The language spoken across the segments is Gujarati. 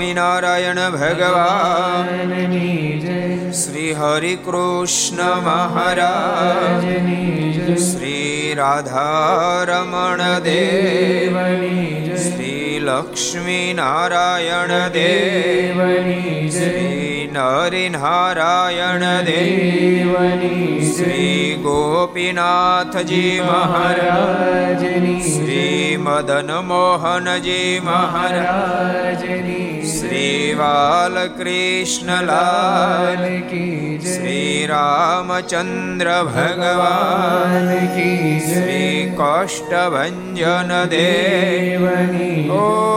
સ્વામિનારાયણ ભગવાન. શ્રી હરિ કૃષ્ણ મહારાજ. શ્રી રાધારમણ દેવ. શ્રી લક્ષ્મી નારાયણ દેવ. શ્રી નરિનારાયણ દેવ. શ્રી ગોપીનાથજી મહારાજની મદન મોહનજી મહારાજની શ્રી બાલકૃષ્ણલાલ કી શ્રી રામચંદ્ર ભગવાન કી શ્રી કાષ્ટભન દેવની. ઓ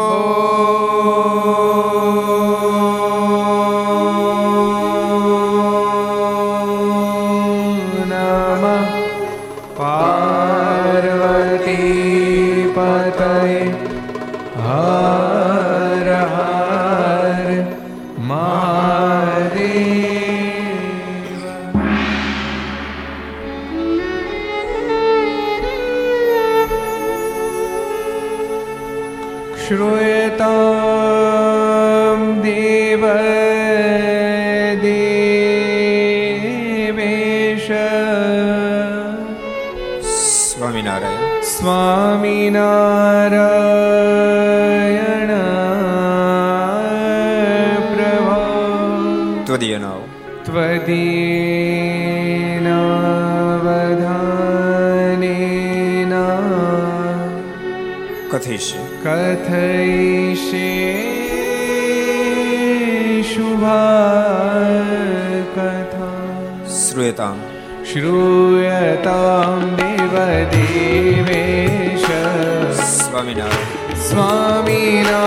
कथयिष्ये शुभा कथा श्रूयताम् श्रूयतां देवदेवेश स्वामिनारायण स्वामिनारायण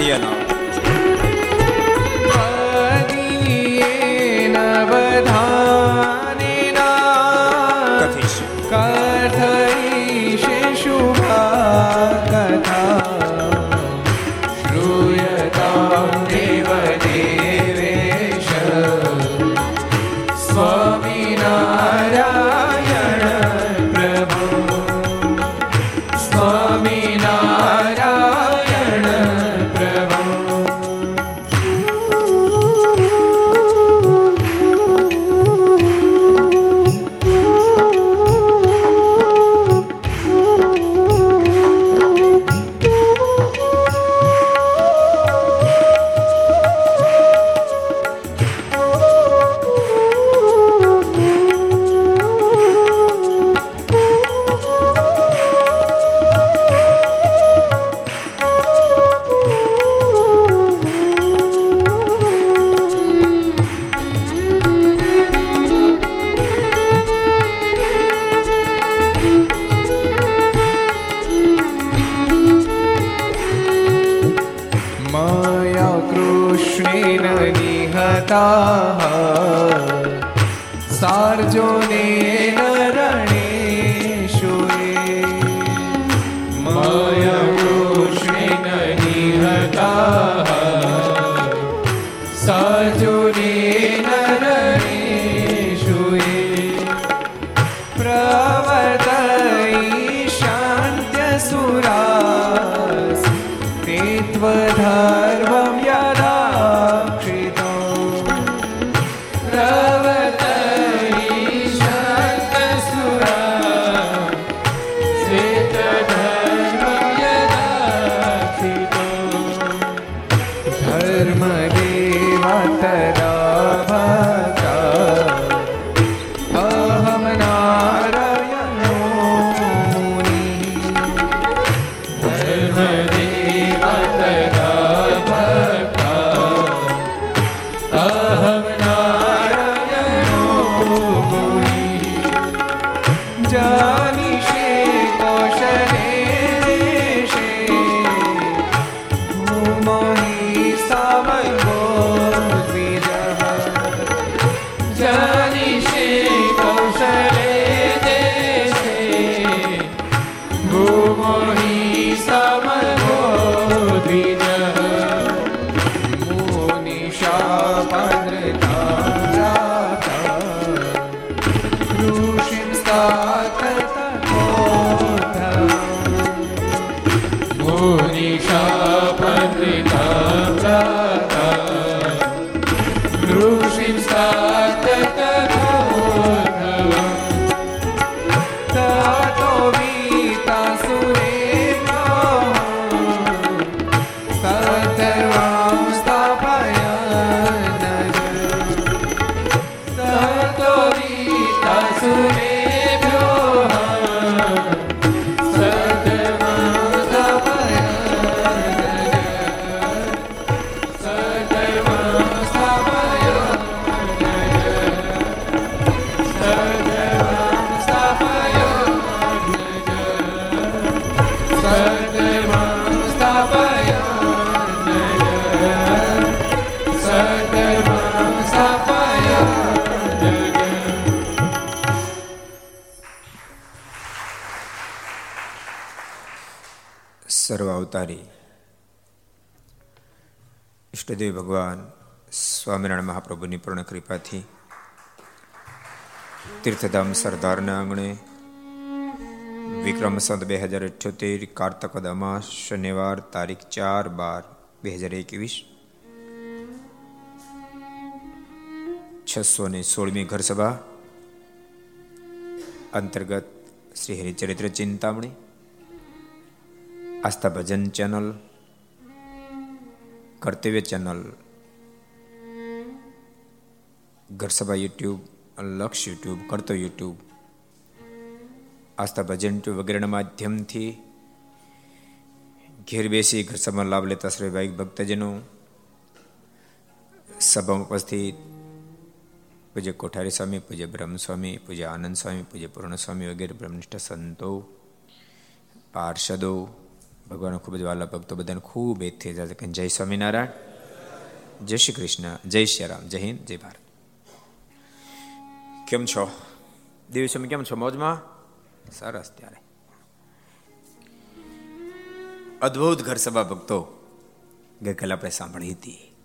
પદિયાનો અવતારી ઈષ્ટદેવ ભગવાન સ્વામિનારાયણ મહાપ્રભુની પૂર્ણ કૃપાથી તીર્થધામ સરદારના આંગણે વિક્રમ સંત બે હજાર અઠ્યોતેર કાર્તક અમાસ શનિવાર તારીખ ચાર બાર બે હજાર એકવીસ છસો ને સોળમી ઘર સભા અંતર્ગત શ્રી હરિચરિત્ર ચિંતામણી આસ્થા ભજન ચેનલ, કર્તવ્ય ચેનલ, ઘરસભા યુટ્યુબ, લક્ષ યુટ્યુબ, કરતો યુટ્યુબ, આસ્થા ભજન ટ્યુબ વગેરેના માધ્યમથી ઘેર બેસી ઘરસભામાં લાભ લેતા શ્રી ભક્તજનો, સભામાં ઉપસ્થિત, પૂજ્ય કોઠારી સ્વામી, પૂજ્ય બ્રહ્મસ્વામી, પૂજ્ય આનંદ સ્વામી, પૂજ્ય પૂર્ણ સ્વામી વગેરે બ્રહ્મનિષ્ઠ સંતો, પાર્ષદો ભગવાન ખૂબ જ વાલા ભક્તો બધાને ખૂબ એ થઈ જશે કે જય સ્વામિનારાયણ, જય શ્રી કૃષ્ણ, જય શ્રી રામ, જય હિન્દ, જય ભારત. કેમ છો? દિવસે કેમ છો? મોજમાં? સરસ ત્યારે. અદ્ભુત ઘર સભા ભક્તો ગઈકાલે આપણે સાંભળી હતી.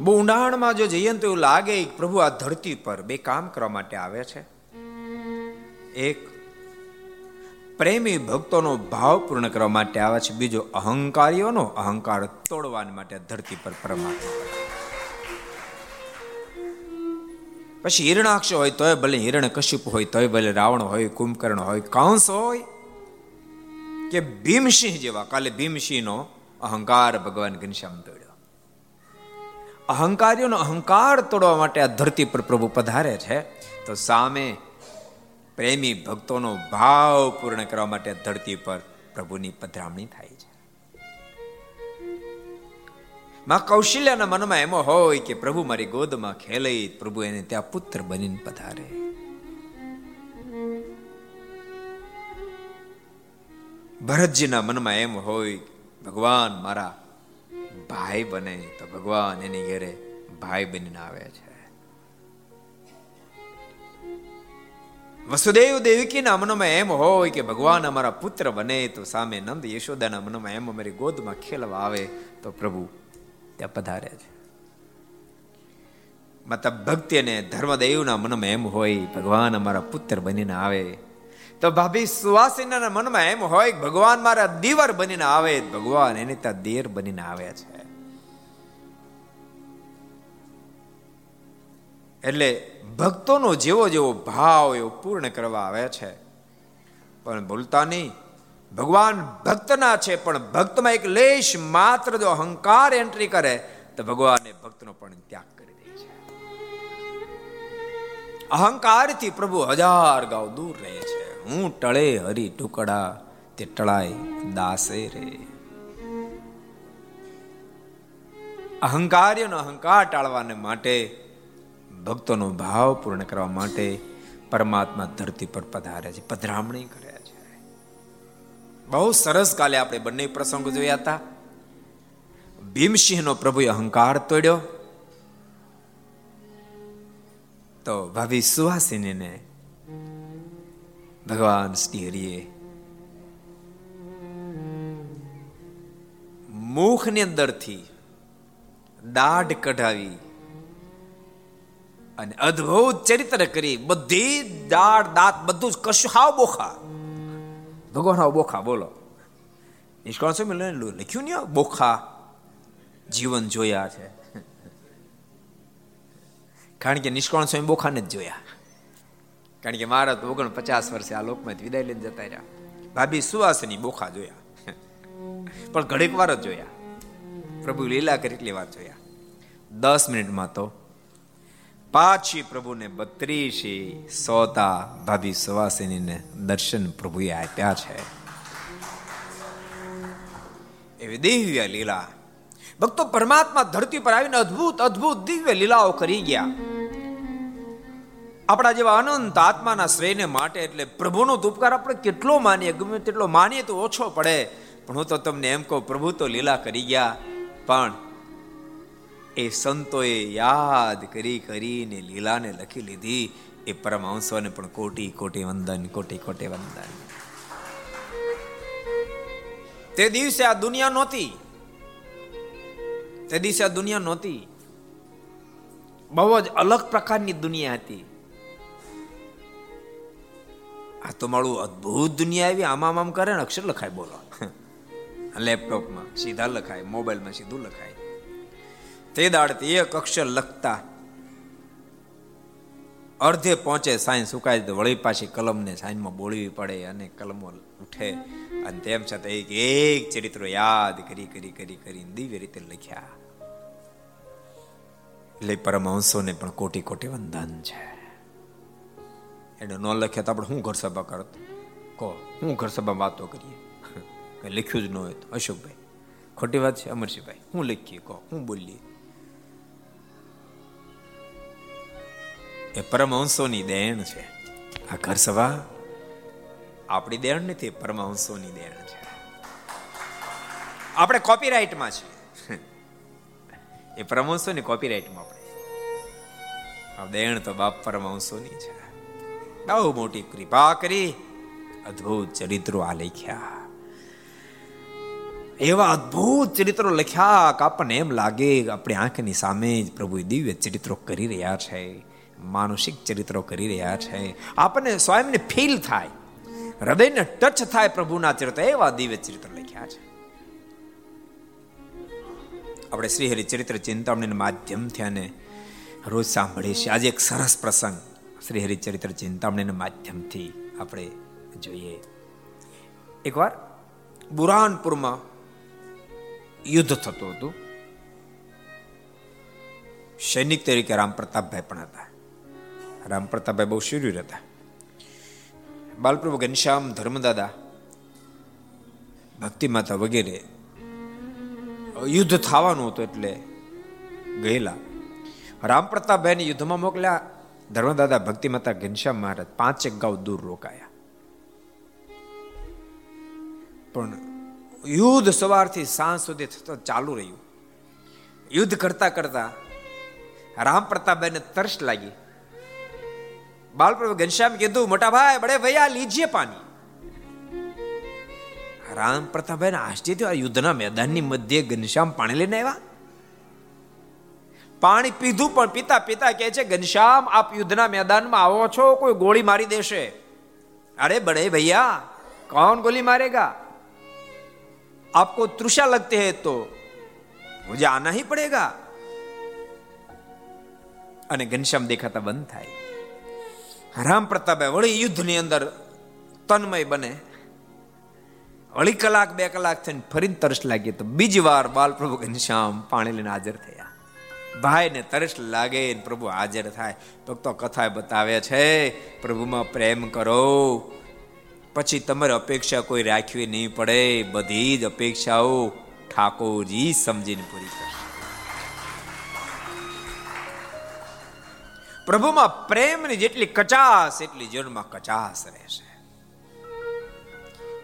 બહુ ઊંડાણમાં જો જઈએ તો એવું લાગે પ્રભુ આ ધરતી પર બે કામ કરવા માટે આવે છે. એક પ્રેમી ભક્તોનો ભાવ પૂર્ણ કરવા માટે આવે છે. બીજો અહંકારીઓનો અહંકાર તોડવા માટે ધરતી પર પરમાત્મા પછી હિરણાક્ષ હોય તોય ભલે હિરણ કશ્યપ હોય, તોય ભલે રાવણ હોય, કુંભકર્ણ હોય, કંસ હોય, કે ભીમસિંહ જેવા, કાલે ભીમસિંહનો અહંકાર ભગવાન ઘનશ્યામ તોડ્યો. અહંકારીઓનો અહંકાર તોડવા માટે આ ધરતી પર પ્રભુ પધારે છે. તો સામે પ્રેમી ભક્તોનો ભાવ પૂર્ણ કરવા માટે ધરતી પર પ્રભુની પધરામણી થાય છે. માં કૌશલ્યના મનમાં એમ હોય કે પ્રભુ મારી ગોદમાં ખેલઈ પ્રભુ એને ત્યાં પુત્ર બનીને પધારે. ભરતજીના મનમાં એમ હોય ભગવાન મારા ભાઈ બને તો ભગવાન એની ઘેરે ભાઈ બનીને આવે છે. વસુદેવ દેવકીના મનમાં એમ હોય કે ભગવાન અમારા પુત્ર બને તો સામે નંદ યશોદાના મનમાં એમ અમારી ગોદમાં ખેલવા આવે તો પ્રભુ ત્યાં પધારે છે. મતલબ ભક્તિ અને ધર્મદેવના મનમાં એમ હોય, ભગવાન અમારા પુત્ર બનીને આવે. તો ભાભી સુવાસીના મનમાં એમ હોય, ભગવાન મારા દીવર બનીને આવે, ભગવાન એને ત્યાં દેર બનીને આવે છે. એટલે ભક્તોનો જેવો જેવો ભાવ એવો પૂર્ણ કરવા આવે છે. પણ ભૂલતા નહીં. ભગવાન ભક્તના છે, પણ ભક્તમાં એક લેશ માત્ર જો અહંકાર એન્ટ્રી કરે, તો ભગવાન ભક્તનો પણ ત્યાગ કરી દે છે. અહંકારથી પ્રભુ હજાર ગાઉ દૂર રહે છે. હું ટળે હરી ટુકડા, તે ટળાય દાસે રે. અહંકાર્યનો અહંકાર ટાળવાને માટે ભક્તોનો ભાવ પૂર્ણ કરવા માટે પરમાત્મા ધરતી પર પધારે છે, પધરામણી કરે છે. બહુ સરસ કાલે આપણે બંને પ્રસંગો જોયા હતા. ભીમસિંહનો પ્રભુએ અહંકાર તોડ્યો. તો ભાભી સુહાસિનીને ભગવાન શ્રી હરિએ મુખની અંદરથી દાઢ કઢાવી અને અદ્ભુત ચરિત્ર કરી. બધી દાળ, દાંત, બધું જ કશું હાવ બોખા. ભગવાન હાવ બોખા, બોલો. નિષ્કાળ સ્વામી લખ્યું નહીં બોખા. જીવન જોયા છે. કારણ કે નિષ્કાળ સ્વામી બોખાને જ જોયા. કારણ કે મારા તો ઓગણ પચાસ વર્ષે આ લોકમાં વિદાય લઈને જતા રહ્યા. ભાભી સુવાસની બોખા જોયા. પણ ઘડીક વાર જ જોયા. પ્રભુ લીલા કરી એટલી વાર જોયા. દસ મિનિટમાં તો પાછી પ્રભુને બત્રીસી સોતા ભાભી સુવાસિનીને દર્શન પ્રભુએ આપ્યા છે. એવી દિવ્ય લીલા. ભક્તો પરમાત્મા ધરતી પર આવીને અદ્ભુત અદ્ભુત દિવ્ય લીલાઓ કરી ગયા. આપણા જેવા અનંત આત્માના શ્રેયને માટે એટલે પ્રભુનો ઉપકાર આપણે કેટલો માનીએ, ગમે તેટલો માનીએ તો ઓછો પડે. પણ હું તો તમને એમ કહું, પ્રભુ તો લીલા કરી ગયા. પણ એ સંતોએ યાદ કરી કરીને લીલાને લખી લીધી. એ પરમહંસોને પણ કોટી કોટી વંદન, કોટી કોટી વંદન. તે દિવસે આ દુનિયા નહોતી. તે દિવસે આ દુનિયા નહોતી. બહુ જ અલગ પ્રકારની દુનિયા હતી. આ તો મારું અદ્ભુત દુનિયા આવી આમાં આમ કરે ને અક્ષર લખાય બોલો. લેપટોપમાં સીધા લખાય, મોબાઈલમાં સીધું લખાય. તે દાડથી એક અક્ષર લખતા અર્ધે પહોંચે સાઈન સુકાય તો વળી પાછી કલમને સાઈનમાં બોલવી પડે અને કલમો ઉઠે. અને તેમ છતાં એક એક ચરિત્રો યાદ કરી કરી કરી કરી દિવ્ય રીતે લખ્યા. એટલે પરમહંસોને પણ કોટી કોટી વંદન છે. એને ન લખ્યા તો આપણે શું ઘર સભા કરત? કહો, હું ઘર સભા વાતો કરીએ? કંઈ લખ્યું જ ન હોય તો. અશોકભાઈ, ખોટી વાત છે, અમરસિંહભાઈ, હું લખીએ, કહો, હું બોલીએ? એ પરમહંસોની દેણ છે. આ ઘર સભા આપણી દેણ નથી પરમહંસોની દેણ છે. આપણે કોપીરાઇટમાં છીએ. એ પરમહંસોની કોપીરાઇટમાં આપણે દેણ તો બાપ પરમહંસોની છે. બહુ મોટી કૃપા કરી અદ્ભુત ચરિત્રો આ લખ્યા. એવા અદ્ભુત ચરિત્રો લખ્યા કે આપણને એમ લાગે કે આપણી આંખની સામે જ પ્રભુ દિવ્ય ચરિત્રો કરી રહ્યા છે. માનસિક ચરિત્રો કરી રહ્યા છે. આપણને સ્વયંને ફીલ થાય. હૃદયને ટચ થાય પ્રભુના ચરિત્ર. એવા દિવ્ય ચરિત્ર લખ્યા છે. આપણે શ્રી હરિ ચરિત્ર ચિંતામણી માધ્યમથી અને રોજ સાંભળીએ છીએ. આજે એક સરસ પ્રસંગ શ્રી હરિચરિત્ર ચિંતામણીના માધ્યમથી આપણે જોઈએ. એકવાર બુરાનપુરમાં યુદ્ધ થતું હતું. સૈનિક તરીકે રામ પ્રતાપભાઈ પણ હતા. રામ પ્રતાપભાઈ બહુ શૂર્યુર હતા. બાલપ્રભુ ઘનશ્યામ ધર્મદાદા ભક્તિ માતા વગેરે યુદ્ધ થવાનું હતું એટલે ગયેલા. રામ પ્રતાપભાઈને યુદ્ધમાં મોકલ્યા, ધર્મદાદા ભક્તિ માતા ઘનશ્યામ મહારાજ પાંચેક ગાઉ દૂર રોકાયા. પણ યુદ્ધ સવારથી સાંજ સુધી થતો ચાલુ રહ્યું. યુદ્ધ કરતા કરતા રામ પ્રતાપભાઈને તરસ લાગી. બાલપ્રભુ ઘનશ્યામ કીધું, મોટા ભાઈ, બડે ભૈયા આ લીજીએ પાણી. રામ પ્રતાપભાઈ આશ્ચર્ય થયું યુદ્ધના મેદાનની મધ્ય ઘનશ્યામ પાણી લઈને આવ્યા. પાણી પીધું, પણ પિતા પિતા કહે છે, ઘનશ્યામ, આપ યુદ્ધના મેદાનમાં આવો છો, કોઈ ગોળી મારી દેશે. અરે બડે ભૈયા કોણ ગોલી મારેગા? આપકો તૃષા લગતી હે તો, મુજે આના હી પડેગા. અને ઘનશ્યામ દેખાતા બંધ થાય. રામ પ્રતાપે વળી યુદ્ધની અંદર તન્મય બને. વળી કલાક બે કલાક થઈને ફરી તરસ લાગી. તો બીજી વાર બાલપ્રભુ ઘનશ્યામ પાણી લઈને હાજર થયા. ભાઈને તરસ લાગે પ્રભુ હાજર થાય. ભક્તો કથા બતાવે છે, પ્રભુમાં પ્રેમ કરો. પછી તમારે અપેક્ષા કોઈ રાખવી નહીં પડે. બધી જ અપેક્ષાઓ ઠાકોરજી સમજીને પૂરી કરશે. પ્રભુમાં પ્રેમની જેટલી કચાસ, એટલી જીવનમાં કચાસ રહેશે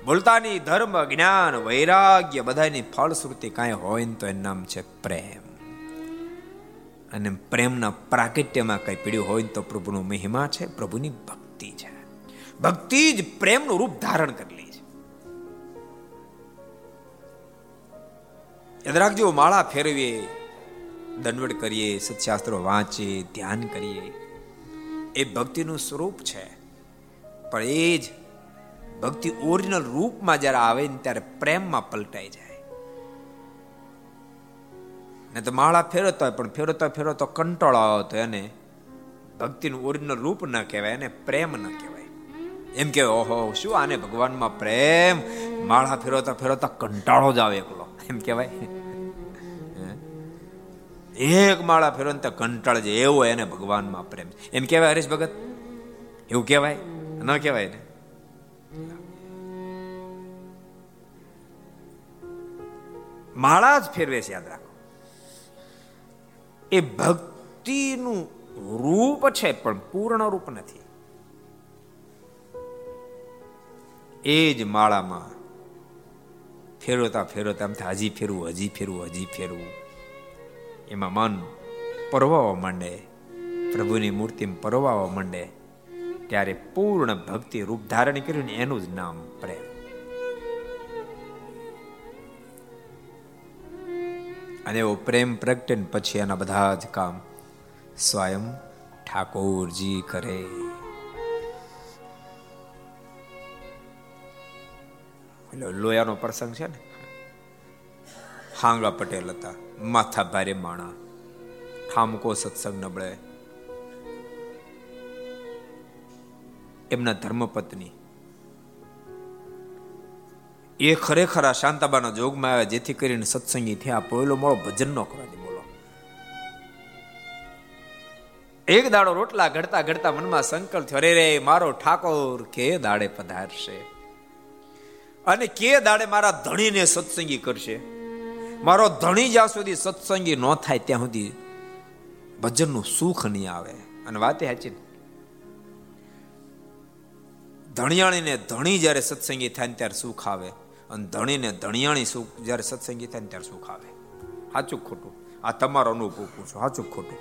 બોલતાની ધર્મ, જ્ઞાન, વૈરાગ્ય બધાની ફળશ્રુતિ કાંઈ હોય ને તો એનું નામ છે પ્રેમ. અને પ્રેમના પ્રાકટ્યમાં કઈ પીડ્યું હોય તો પ્રભુનો મહિમા છે, પ્રભુની ભક્તિ છે. ભક્તિ જ પ્રેમનું રૂપ ધારણ કરી લે છે. યાદ રાખજો, માળા ફેરવીએ. દંડવડ કરીએ, સત્શાસ્ત્રો વાંચીએ ધ્યાન કરીએ. એ ભક્તિનું સ્વરૂપ છે. પણ એ જ ભક્તિ ઓરિજિનલ રૂપમાં જ્યારે આવે ને ત્યારે પ્રેમમાં પલટાઈ જાય. ને તો માળા ફેરવતા હોય પણ ફેરવતા ફેરવતો કંટાળો આવતો એને. ભક્તિનું ઓરિજિનલ રૂપ ન કહેવાય એને પ્રેમ ન કહેવાય. એમ કે, ઓહો, શું આને ભગવાનમાં પ્રેમ? માળા ફેરવતા ફેરવતા કંટાળો જ આવે એકલો. એમ કહેવાય. એક માળા ફેરવતા કંટાળ જે એવો એને ભગવાનમાં પ્રેમ. એમ કહેવાય હરીશ ભગત એવું કહેવાય? ન કહેવાય ને માળા જ ફેરવે છે, યાદ રાખો. એ ભક્તિનું રૂપ છે, પણ પૂર્ણ રૂપ નથી. એ જ માળામાં ફેરવતા ફેરવતા એમ હજી ફેરવું હજી ફેરવું હજી ફેરવું. એમાં મન પરવાવા માંડે, પ્રભુની મૂર્તિ પરવાવા માંડે, ત્યારે પૂર્ણ ભક્તિ રૂપ ધારણ કર્યું એનું જ નામ પ્રેમ અને એવો પ્રેમ પ્રગટે પછી એના બધા જ કામ સ્વયં ઠાકોરજી કરે. લોયાનો પ્રસંગ છે ને? હાંગા પટેલ હતા. માથા ભારે માણા. ઠામકો સત્સંગ નબળે. એમના ધર્મપત્ની. એ ખરેખર આ શાંતાબાના જોગમાં આવ્યા જેથી કરીને સત્સંગી થયા. પોયલો મોળો ભજન નો કરવા બોલો. એક દાડો રોટલા ઘડતા ઘડતા મનમાં સંકલ્પ થયો. અરે રે, મારો ઠાકોર કે દાડે પધારશે? અને કે દાડે મારા ધણીને સત્સંગી કરશે? મારો ધણી જ્યાં સુધી સત્સંગી ન થાય ત્યાં સુધી ભજનનું સુખ નહીં આવે. અને વાતે સાચી ધણિયાણીને ધણી જ્યારે સત્સંગી થાય ને ત્યારે સુખ આવે. અને ધણીને ધણિયાણી સુખ જ્યારે સત્સંગી થાય ને ત્યારે સુખ આવે. સાચું ખોટું? આ તમારો અનુભવ પૂછો. સાચું ખોટું?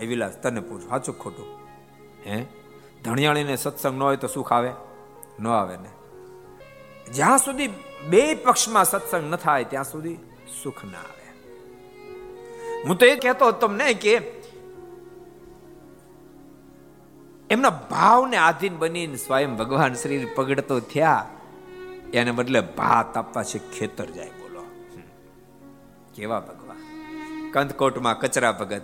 હે વિલાસ, તને પૂછો. સાચું ખોટું? હે? ધણિયાણીને સત્સંગ ન હોય તો સુખ આવે? ન આવે ને? જ્યાં સુધી બે પક્ષમાં સત્સંગ ન થાય, ત્યાં સુધી સુખ ના આવે. હું તો એ કહેતો તમને કે એમના ભાવને આધીન બનીને સ્વયં ભગવાન શ્રી પગડતો થયા, એને બદલે ભાત આપવા છે, ખેતર જાય, બોલો. કેવા ભગવાન? કંદકોટમાં કચરા ભગત.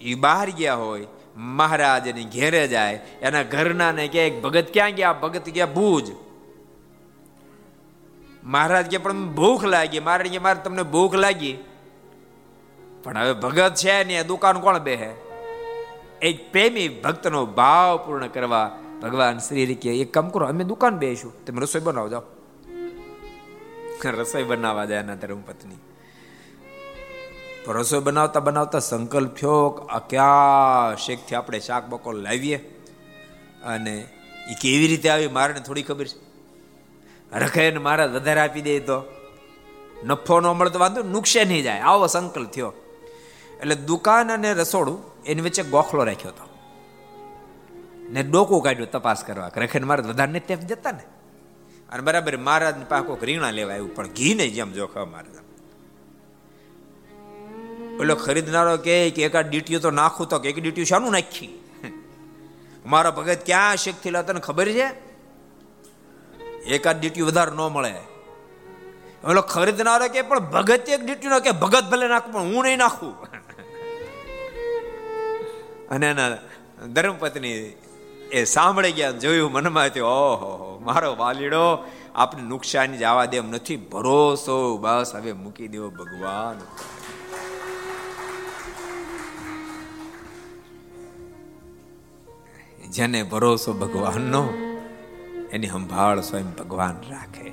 એ બહાર ગયા હોય મહારાજ એની ઘેરે જાય, એના ઘરના ને કે ભગત ક્યાં ગયા? ભગત ગયા ભૂજ. મહારાજ કે પણ ભૂખ લાગી. મારે કે મારે તમને ભૂખ લાગી. પણ હવે ભગત છે ને દુકાન કોણ બેહે? એક પ્રેમી ભક્તનો ભાવ પૂર્ણ કરવા ભગવાન શ્રી કે, એક કામ કરો, અમે દુકાન બેસીશું તમે રસોઈ બનાવો, જાઓ. રસોઈ બનાવવા જાય એના ધર્મ પત્ની રસોઈ બનાવતા બનાવતા સંકલ્પ થયો આ ક્યાં શેકથી આપણે શાક બકોલ લાવીએ? અને એ કેવી રીતે આવી મારે થોડી ખબર છે. રખાઈને મારા વધારે આપી દે તો. નફો ન મળે તો વાંધો નુકસાન નહીં જાય. આવો સંકલ્પ થયો. એટલે દુકાન અને રસોડું એની વચ્ચે ગોખલો રાખ્યો હતો. ને ડોકું કાઢ્યું તપાસ કરવા રખાઈને મારા વધારે ત્યાં જતા ને. અને બરાબર મહારાજ પાકો રીણા લેવા આવ્યું પણ ઘી નહીં જેમ જોખવા મહારાજ પેલો ખરીદનારો કે એકાદ ડીટીઓ તો નાખું તો એક ડીટીઓ શાનું નાખી? મારા ભગત ક્યાં શેખથી લાતા તને ખબર છે? એકાદ ડીટીઓ વધારે ન મળે. ઓલો ખરીદનારો કે પણ ભગત એક ડીટીઓ કે, ભગત ભલે નાખું, પણ હું નહીં નાખું. અને એના ધર્મપત્ની એ સાંભળી ગયા જોયું મનમાં થયું, ઓહો, મારો વાલીડો આપણે નુકસાની જવા એમ નથી, ભરોસો બસ હવે મૂકી દેવો ભગવાન. જેને ભરોસો ભગવાનનો, એની સંભાળ સ્વયં ભગવાન રાખે.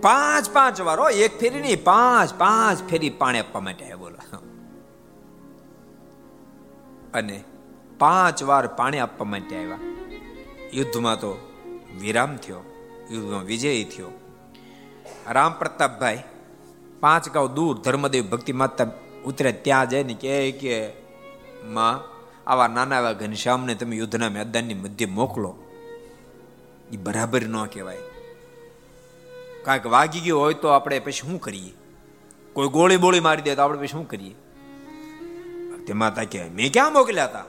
પાંચ પાંચ વાર એક ફેરી નહીં, પાંચ પાંચ ફેરી પાણી આપવા માટે બોલો. અને પાંચ વાર પાણી આપવા માટે આવ્યા. યુદ્ધમાં તો વિરામ થયો, યુદ્ધમાં વિજય થયો. રામ પ્રતાપભાઈ પાંચ ગાઉ દૂર ધર્મદેવ ભક્તિ માતા ઉતરે, ત્યાં જઈને કે કે માં, આવા નાના એવા ઘનશ્યામને તમે યુદ્ધના મેદાનની મધ્ય મોકલો. એ બરાબર ન કહેવાય. કાંઈક વાગી ગયો હોય તો આપણે પછી શું કરીએ? કોઈ ગોળી બોળી મારી દે તો આપણે પછી શું કરીએ? તે માતા કે મેં ક્યાં મોકલ્યા હતા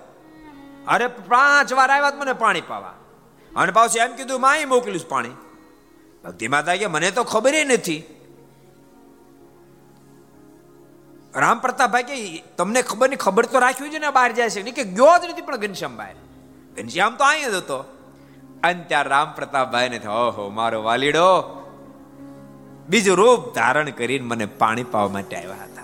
અરે, પાંચ વાર આવ્યા મને પાણી પાવા. અને પાછું એમ કીધું માં મોકલ્યું પાણી. ભક્તિ માતા કે મને તો ખબર નથી. રામ પ્રતાપભાઈ કે, તમને ખબરની ખબર તો રાખવી છે ને, બહાર જાય છે. કે ગયો જ નથી પણ ઘનશ્યામભાઈ. ઘનશ્યામ તો અહીંયા જ હતો. અને ત્યાં રામ પ્રતાપભાઈ ને ઓહો, મારો વાલીડો. બીજું રૂપ ધારણ કરીને મને પાણી પાવા માટે આવ્યા હતા.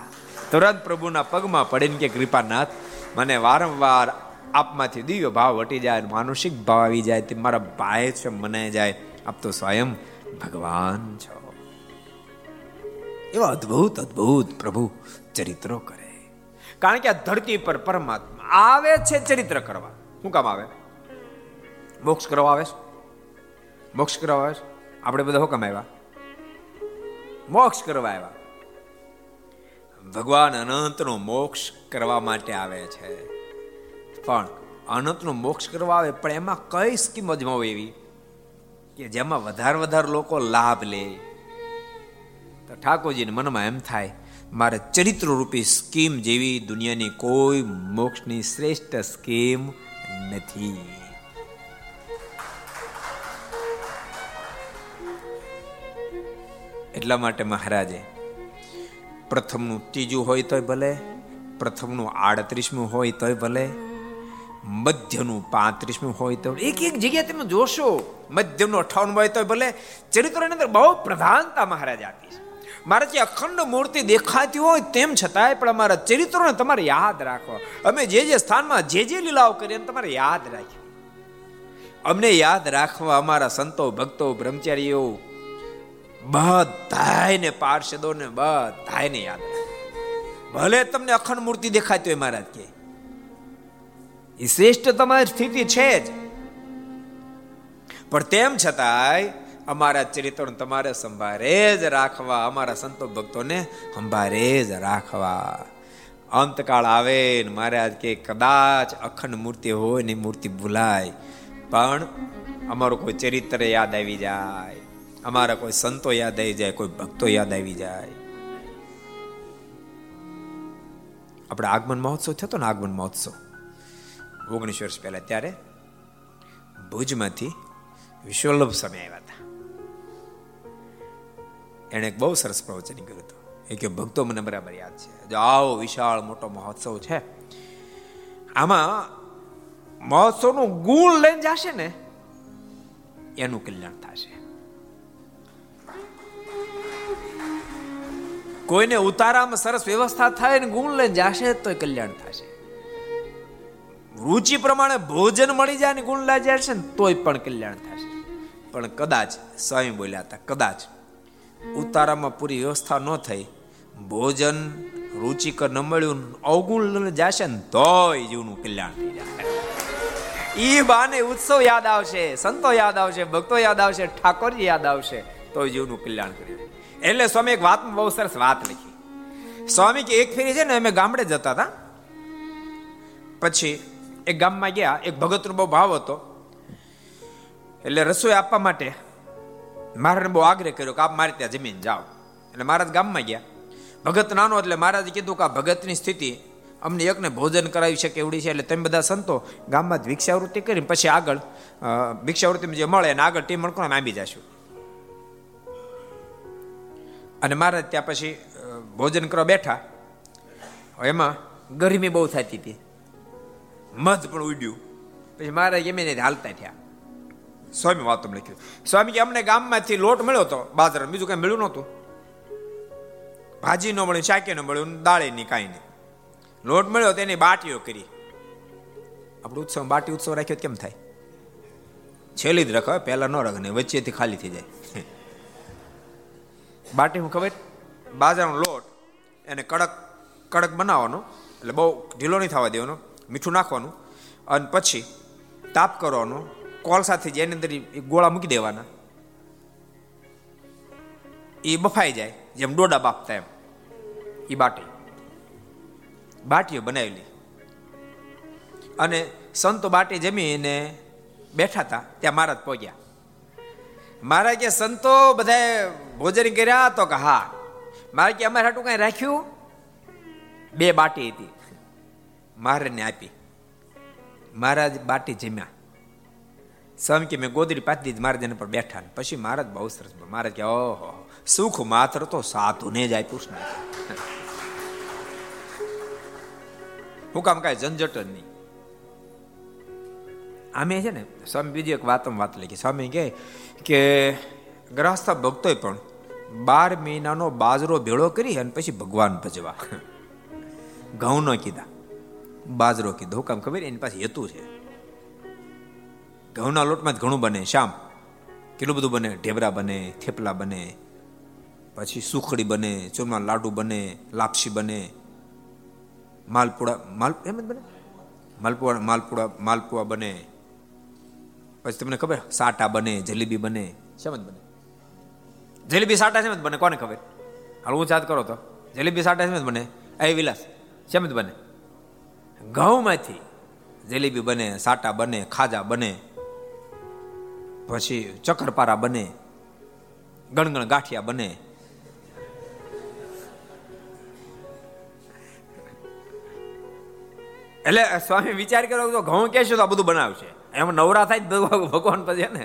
તુરંત પ્રભુના પગમાં પડીને કે, કૃપાનાથ, મને વારંવાર આપમાંથી દિવ્ય ભાવ વટી જાય માનસિક ભાવ આવી જાય, તે મારા ભાઈ છે, મને જાય. આપ તો સ્વયં ભગવાન છો. એવા અદ્ભુત અદ્ભુત પ્રભુ ચરિત્રો કરે. કારણ કે આ ધરતી પર પરમાત્મા આવે છે ચરિત્ર કરવા. શું કામ આવે? મોક્ષ કરવા આવે છે? મોક્ષ કરવા આવે છે? આપણે બધા હુકમ આવ્યા? મોક્ષ કરવા આવ્યા. ભગવાન અનંતનો મોક્ષ કરવા માટે આવે છે. પણ અનંતનો મોક્ષ કરવા આવે, પણ એમાં કઈ સ્કીમ અજમાવો એવી? કે જેમાં વધારે વધારે લોકો લાભ લે. તો ઠાકોરજીને મનમાં એમ થાય મારે ચરિત્ર રૂપી સ્કીમ જેવી દુનિયાની કોઈ મોક્ષની શ્રેષ્ઠ સ્કીમ નથી. એટલા માટે મહારાજે, પ્રથમનું ત્રીજું હોય તોય ભલે, પ્રથમનું આડત્રીસમું હોય તોય ભલે, મધ્યનું પાંત્રીસમું હોય તો એક એક જગ્યાએ તમે જોશો મધ્યનું અઠાવન હોય તોય ભલે, ચરિત્રની અંદર બહુ પ્રધાનતા મહારાજ આપી છે. મારે જે અખંડ મૂર્તિ દેખાતી હોય તેમ છતાંય પણ અમારા ચરિત્રોને તમારે યાદ રાખો. અમે જે જે સ્થાનમાં જે જે લીલાઓ કરીએ તમારે યાદ રાખી અમને યાદ રાખવા અમારા સંતો, ભક્તો, બ્રહ્મચારીઓ બધાને પાર્ષદોને બધાને યાદ ભલે તમને અખંડ મૂર્તિ દેખાતી હોય મહારાજ કે. એ શ્રેષ્ઠ તમારી સ્થિતિ છે જ. પણ તેમ છતાંય અમારા ચરિત્રો તમારે સંભારે જ રાખવા, અમારા સંતો ભક્તોને સંભારે જ રાખવા. અંતકાળ આવે ને મહારાજ કે કદાચ અખંડ મૂર્તિ હોય ને મૂર્તિ ભૂલાય, પણ અમારું કોઈ ચરિત્ર યાદ આવી જાય, અમારા કોઈ સંતો યાદ આવી જાય, કોઈ ભક્તો યાદ આવી જાય. આપણે આગમન મહોત્સવ થયો ને આગમન મહોત્સવ? ઓગણીસ વર્ષ પહેલા ત્યારે ભુજમાંથી વિશ્વલ્લભ સમય આવ્યા એણે એક બહુ સરસ પ્રવચન કર્યું હતું. એ કે ભક્તો, મને બરાબર યાદ છે. જો આવો વિશાળ મોટો મહોત્સવ છે, આમાં મહોત્સવનું ગુણ લઈને જશે ને, એનું કલ્યાણ થશે. કોઈને ઉતારામાં સરસ વ્યવસ્થા થાય ને ગુણ લઈને જશે તો કલ્યાણ થશે. રુચિ પ્રમાણે ભોજન મળી જાય ને ગુણ લઈ જશે ને, તોય પણ કલ્યાણ થશે. પણ કદાચ સ્વયં બોલ્યા હતા, કદાચ ઉતારામાં પૂરી વ્યવસ્થા ન થઈ. ભોજન રુચિકર ન મળ્યું, અવગુણ જશે ને તોય જીવનું કલ્યાણ થઈ જાય. ઈ બાને ઉત્સવ યાદ આવશે, સંતો યાદ આવશે, ભક્તો યાદ આવશે, ઠાકોરજી યાદ આવશે તો જીવનું કલ્યાણ કર્યું એટલે સ્વામી એક વાતમાં બહુ સરસ વાત લખી. સ્વામી કે એક ફેરી છે ને, અમે ગામડે જતા હતા. પછી એક ગામમાં ગયા, એક ભગતનો બહુ ભાવ હતો. એટલે રસોઈ આપવા માટે મારે બહુ આગ્રહ કર્યો કે આપ મારે ત્યાં જમીન જાઓ. એટલે મહારાજ ગામમાં ગયા. ભગત નાનો એટલે મહારાજે કીધું કે આ ભગતની સ્થિતિ અમને એકને ભોજન કરાવી શકે એવડી છે. એટલે તમે બધા સંતો ગામમાં જ ભિક્ષાવૃત્તિ કરીને પછી આગળ ભિક્ષાવૃત્તિમાં જે મળે એને આગળ ટીમ મણકો આંબી જશું. અને મહારાજ ત્યાં પછી ભોજન કરવા બેઠા. એમાં ગરમી બહુ થતી હતી. મધ પણ ઉડ્યું. પછી મહારાજ એમ હાલતા થયા. સ્વામી વાતો લખ્યું સ્વામી અમને ગામમાંથી લોટ મળ્યો હતો બાજરા બીજું કઈ મળ્યું નહોતું. ભાજી ન મળ્યું શાકે ન મળ્યું દાળે ની કાંઈ નહીં. લોટ મળ્યો તેની બાટીઓ કરી. આપણે ઉત્સવ બાટી ઉત્સવ રાખ્યો કેમ થાય? છેલ્લી જ રખાવે પહેલા ન રખ ને વચ્ચેથી ખાલી થઈ જાય. બાટી હું ખબર? બાજરાનો લોટ એને કડક કડક બનાવવાનો, એટલે બહુ ઢીલો નહીં થવા દેવાનો, મીઠું નાખવાનું, અને પછી તાપ કરવાનો કોલસાથી જેની અંદર ગોળા મૂકી દેવાના. એ બફાઈ જાય, જેમ ડોડા બાફતા એમ. એ બાટી. બાટીઓ બનાવેલી. અને સંતો બાટી જમીને બેઠા હતા ત્યાં મહારાજ પહોંચ્યા. મહારાજ કે, સંતો બધા ભોજન કર્યા તો કે હા. મારે કે, અમારે હાટું કઈ રાખ્યું? બે બાટી હતી. મહારાજને આપી. મહારાજ બાટી જમ્યા. સ્વામી કે, મેં ગોદડી પાતી દીધી મહારાજ એના પર બેઠા પછી મહારાજ બહુ સરસ મહારાજ કે, ઓહો, સુખ માત્ર તો સાધુને જ આપ્યું છે હું કામ કાંઈ ઝંઝટ નહીં. આમે છે ને, સ્વામી બીજી એક વાતમાં વાત લખી. સ્વામી કહે કે, ગ્રહસ્થ ભક્તોય પણ બાર મહિનાનો બાજરો ભેળો કરી અને પછી ભગવાન ભજવા. ઘઉં ન કીધા. બાજરો કીધો. કામ ખબર? એની પાસે હેતુ છે. ઘઉંના લોટમાં જ ઘણું બને શામ કેટલું બધું બને? ઢેબરા બને, થેપલા બને, પછી સુખડી બને ચૂરમા લાડુ બને, લાપસી બને માલપુડા માલ, એમ જ બને? માલપુડા માલપુડા માલપુઆ બને, પછી તમને ખબર? સાટા બને, જલેબી બને શેમ જ બને. જલેબી, સાટા શેમ જ બને, કોને ખબર? હાલ હું ચાત કરો તો. જલેબી, સાટા શેમ જ બને. એ વિલાસ શેમ જ બને. ઘઉંમાંથી જલેબી બને, સાટા બને, ખાજા બને પછી ચક્કરપારા બને, ગણગણ ગાંઠિયા બને. એટલે સ્વામી વિચાર કરો તો ઘઉં કહેશું તો આ બધું બનાવશે. એમાં નવરા થાય ભગવાન પછી ને.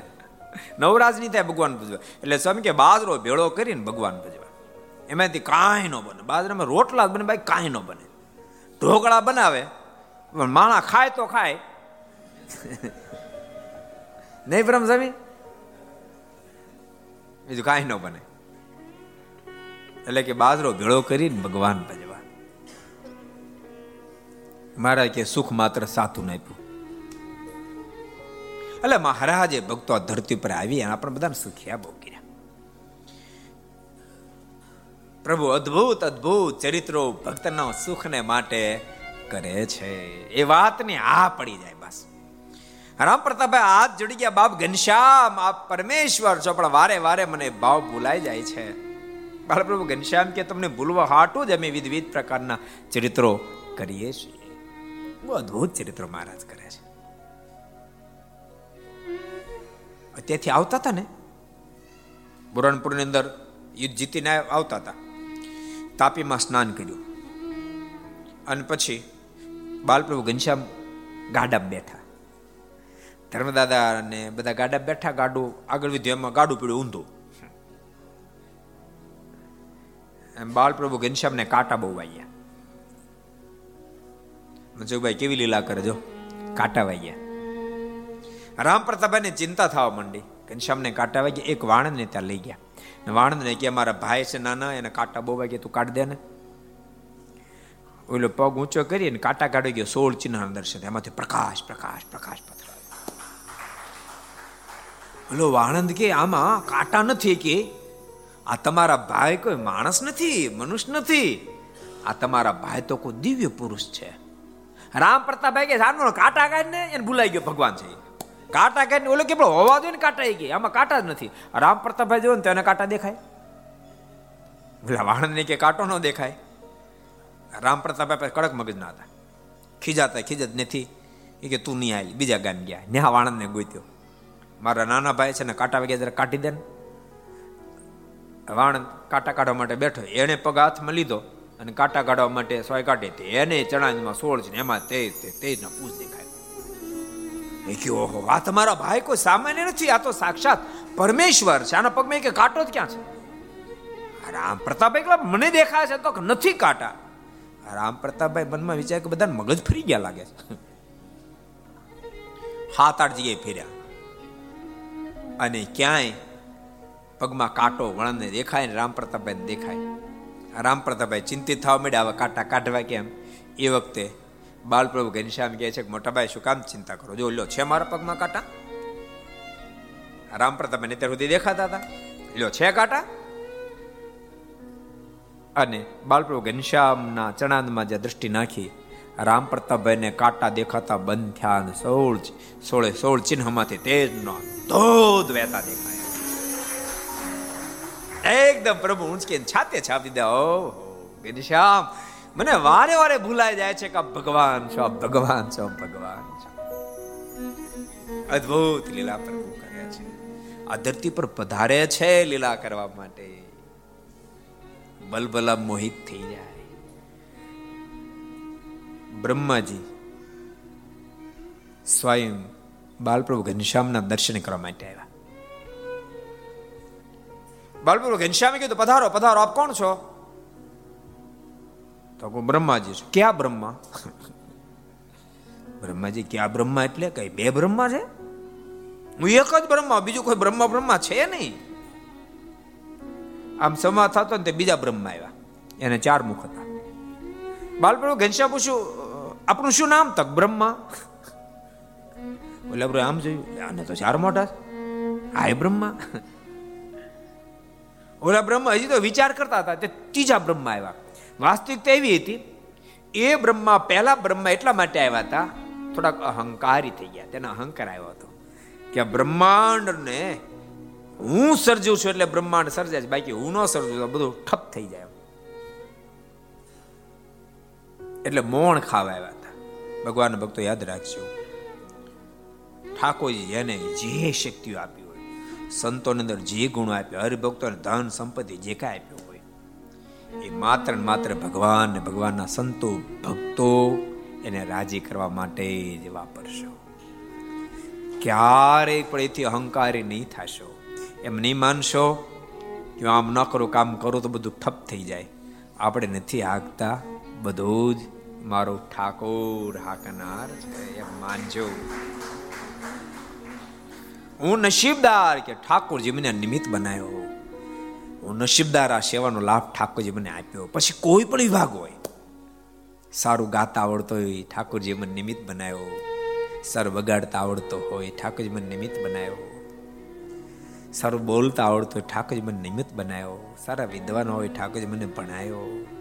નવરાજ નહીં થાય ભગવાન પૂજવા એટલે સ્વામી કે બાજરો ભેળો કરીને ભગવાન પૂજવા એમાંથી કાંઈ ન બને. બાજરામાં રોટલા બને ભાઈ કાંઈ ન બને. ઢોકળા બનાવે, પણ માણા ખાય તો ખાય. નહીં બ્રહ્મ સ્વામી બીજું કાંઈ ન બને. એટલે કે બાજરો ભેળો કરીને ભગવાન ભજવા. મહારાજ કે સુખ માત્ર સાતું આપ્યું. એટલે મહારાજે ભક્તો ધરતી પર આવી આપણે બધાને સુખ્યા બહુ કર્યા. પ્રભુ અદ્ભુત અદ્ભુત ચરિત્રો ભક્તના સુખને માટે કરે છે. એ વાતની આ પડી જાય. રામ પ્રતાપભાઈ હાથ જોડી ગયા, બાપ ઘનશ્યામ, આપ પરમેશ્વર છો. પણ વારે વારે મને ભાવ ભૂલાઈ જાય છે. બાળપ્રભુ ઘનશ્યામ કે, તમને ભૂલવા હાટું જ અમે વિવિધ પ્રકારના ચરિત્રો કરીએ છીએ. બહુ અદભુત ચરિત્રો મહારાજ કરે છે. તેથી આવતા હતા ને? બુરણપુરની અંદર યુદ્ધ જીતીને આવતા હતા. તાપીમાં સ્નાન કર્યું. અને પછી બાલપ્રભુ ઘનશ્યામ ગાડા બેઠા. ધર્મદાદા ને બધા ગાડા બેઠા ગાડું આગળ વિધ્યું, એમાં ગાડું પીડ્યું ઊંધું. એમ બાલપ્રભુ ઘનશ્યામને કાંટા બહુ વાગ્યા. મજુભાઈ કેવી લીલા કરે જો, કાંટા વાગ્યા. રામ પ્રતાપભાઈને ચિંતા થવા માંડી. ઘનશ્યામને કાંટા વાગ્યા, એક વાણંદને ત્યાં લઈ ગયા. વાણંદને કે મારા ભાઈ છે નાના, એને કાંટા બહુ વાગ્યા, તું કાઢ દે ને. ઓલો પગ ઊંચો કરી અને કાંટા કાઢી ગયો, સોળ ચિહ્ન દર્શન. એમાંથી પ્રકાશ પ્રકાશ પ્રકાશ. ઓલો વાણંદ કે આમાં કાંટા નથી કે આ તમારા ભાઈ કોઈ માણસ નથી, મનુષ્ય નથી. આ તમારા ભાઈ તો કોઈ દિવ્ય પુરુષ છે. રામ પ્રતાપભાઈ કે સાનો કાંટા કાઢીને એને ભૂલાઈ ગયો ભગવાન છે. કાંટા કાઢીને ઓલો કે પણ હોવા દો ને કાંટા ગઈ આમાં કાંટા જ નથી. રામ પ્રતાપભાઈ જોયો ને તો એને કાંટા દેખાય. બોલા, વાણંદને કે કાંટો ન દેખાય. રામ પ્રતાપભાઈ કડક મગજ ના હતા. ખીજાતા ખીજત નથી. એ કે, તું નહીં આવી, બીજા ગામ ગયા. ન્યા વાણંદને ગોત્યો. મારા નાના ભાઈ છે ને કાંટા વાગ્યા જરા કાઢી દે ને. વાણ કાંટા કાઢવા માટે બેઠો. એને પગ હાથમાં લીધો અને કાંટા કાઢવા માટે સોય કાઢી હતી. એને ચણામાં સોળ છે એમાં તેજ તેજના પૂછ દેખાય. એ કે ઓહો, આ તમારા ભાઈ કોઈ સામાન્ય નથી. આ તો સાક્ષાત પરમેશ્વર છે. આના પગમાં કે કાંટો જ ક્યાં છે? રામ પ્રતાપભાઈ મને દેખાય છે તો નથી કાંટા. રામ પ્રતાપભાઈ મનમાં વિચાર કે બધા મગજ ફરી ગયા લાગે છે. હાથ આઠ જગ્યાએ ફેર્યા. અને ક્યાંય પગમાં કાંટો વળણને દેખાય ને રામ પ્રતાપભાઈ દેખાય. રામ પ્રતાપભાઈ ચિંતિત થવા માંડ્યા હવે કાંટા કાઢવા કેમ? એ વખતે બાલપ્રભુ ઘનશ્યામ કહે છે કે, મોટાભાઈ, શું કામ ચિંતા કરો? જો લ્યો, છે મારા પગમાં કાંટા? રામ પ્રતાપભાઈ ત્યાં સુધી દેખાતા હતા. લ્યો, છે કાંટા? અને બાલપ્રભુ ઘનશ્યામના ચણાંદમાં જે દ્રષ્ટિ નાખી રામ પ્રતાપભાઈને કાંટા દેખાતા બંધ થયા અને સોળ સોળે સોળ ચિહ્નમાંથી તેજનો ધોધ વહેતા દેખાય. એકદમ પ્રભુ ઊંચકીને છાતે છાપી દે. ઓ ઘનશ્યામ મને વારે વારે ભૂલાઈ જાય છે કે ભગવાન છો ભગવાન છો ભગવાન છો. અદ્ભુત લીલા પ્રભુ કરે છે. આ ધરતી પર પધારે છે લીલા કરવા માટે. બલબલા મોહિત થઈ જાય. બ્રહ્માજી સ્વયં બાલપ્રભુ ઘનશ્યામના દર્શન કરવા માટે આવ્યા. બાલપ્રભુ ઘનશ્યામે કીધું, પધારો પધારો, આપ કોણ છો? તો હું બ્રહ્માજી છું. ક્યાં બ્રહ્મા? બ્રહ્માજી, ક્યાં બ્રહ્મા એટલે કઈ બે બ્રહ્મા છે? હું એક જ બ્રહ્મા, બીજું કોઈ બ્રહ્મા બ્રહ્મા છે નહીં. આમ સમા થતો ને તે બીજા બ્રહ્મા આવ્યા. એને ચાર મુખ હતા. બાલપ્રભુ ઘનશ્યામ પૂછ્યું આપણું શું નામ? તક બ્રહ્મા ઓલા આમ જોયું આને તો ચાર મોટા હાય બ્રહ્મા. ઓલા બ્રહ્મા હજી તો વિચાર કરતા હતા તે ત્રીજા બ્રહ્મા આવ્યા. વાસ્તવિકતા એવી હતી, એ બ્રહ્મા પહેલા બ્રહ્મા એટલા માટે આવ્યા હતા, થોડાક અહંકારી થઈ ગયા, તેના અહંકાર આવ્યો હતો. કે બ્રહ્માંડને હું સર્જું છું એટલે બ્રહ્માંડ સર્જાય છે. બાકી હું ન સર્જું તો બધું ઠપ થઈ જાય એટલે મોણ ખાવા આવ્યા ભગવાન ભક્તો યાદ રાખજો. ઠાકોરજી જેને જે શક્તિઓ આપી હોય, સંતોની અંદર જે ગુણો આપ્યા, હરિભક્તોને ધન સંપત્તિ જે કાંઈ આપ્યું હોય, એ માત્ર ને માત્ર ભગવાન ને ભગવાનના સંતો, ભક્તો એને રાજી કરવા માટે જ વાપરશો. ક્યારેય પણ એથી અહંકારી નહીં થશો. એમ નહીં માનશો કે આમ ન કરું, કામ કરું તો બધું ઠપ થઈ જાય. આપણે નથી હાંકતા બધું જ મારો ઠાકોર હાકનાર છે એમ માનજો હું નસીબદાર કે ઠાકોરજી મને નિમિત્ત બનાવ્યો હું નસીબદાર આ સેવાનો લાભ ઠાકોરજી મને આપ્યો. પછી કોઈ પણ વિભાગ હોય, સારું ગાતા આવડતો હોય ઠાકોરજી મને નિમિત્ત બનાવ્યો સર વગાડતા આવડતો હોય ઠાકોરજી મને નિમિત્ત બનાવ્યો સારું બોલતા આવડતો હોય ઠાકોરજી મને નિમિત્ત બનાવ્યો સારા વિદ્વાન હોય ઠાકોરજી મને ભણાયો.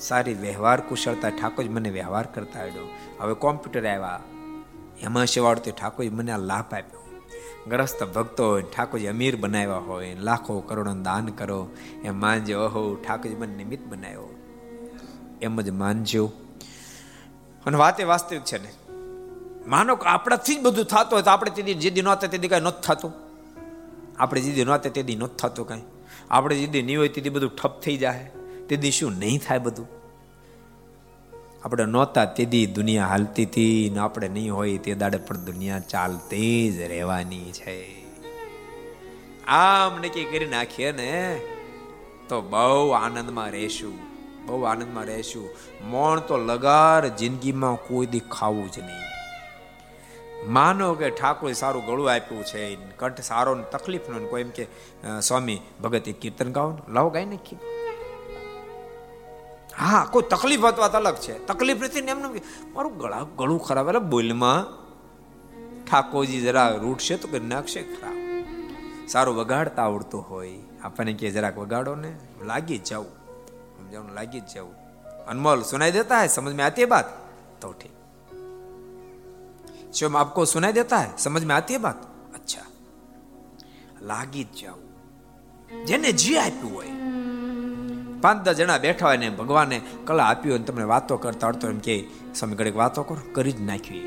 સારી વ્યવહાર કુશળતા ઠાકોર મને વ્યવહાર કરતા આવ્યો હવે કોમ્પ્યુટર આવ્યા એમાં શેવાડતી ઠાકોર મને આ લાભ આપ્યો. ગ્રસ્ત ભક્તો હોય, ઠાકોરજી અમીર બનાવ્યા હોય, લાખો કરોડો દાન કરો, એમ માનજો, ઓહો, ઠાકોરજી મને નિમિત્ત બનાવ્યો. એમ જ માનજો. અને વાત એ વાસ્તવિક છે ને. માનો કે આપણાથી જ બધું થતું હોય તો આપણે તેથી જેદી નહોતા તેથી કાંઈ નથી થતું. આપણે જેદી નહોતા તેથી નથી થતું કાંઈ. આપણે જેદી નહીં હોય તેથી બધું ઠપ થઈ જાય તેથી શું નહીં થાય બધું? આપણે નહોતા તે દી દુનિયા હાલતી હતી ને આપણે નહીં હોય તે દાડે પણ દુનિયા ચાલતી જ રહેવાની છે. આમ નક્કી કરી નાખીએ ને, તો બહુ આનંદમાં રહેશું, બહુ આનંદમાં રહેશું. મોણ તો લગાર જિંદગીમાં કોઈ દી ખાવું જ નહીં. માનો કે ઠાકોરે સારું ગળું આપ્યું છે કંઠ સારો તકલીફ નો કોઈ એમ કે સ્વામી, ભગત કીર્તન ગાઓ લાવો ગાઈ નાખી હા કોઈ તકલીફ હતી વાત અલગ છે તકલીફ નથી ને એમને મારું ગળા ગળું ખરાબ એટલે બોલમાં ઠાકોરજી જરા રૂટ છે તો કરી નાખશે ખરાબ સારું વગાડતા આવડતું હોય આપણને કે જરાક વગાડો ને લાગી જ જાવું સમજાવવાનું લાગી જ જાવું અનમોલ સુનાઈ દેતા હે સમજ में आती है बात तो ठीक शिवम आपको सुनाई देता है समझ में आती है बात अच्छा લાગી જ જાવું જેને જે આપ્યું હોય પાંચ દસ જણા બેઠા હોય ને ભગવાને કલા આપ્યું અને તમને વાતો કરતા અડતો એમ કે, સ્વામી, ઘડીક વાતો કરો. કરી જ નાખવી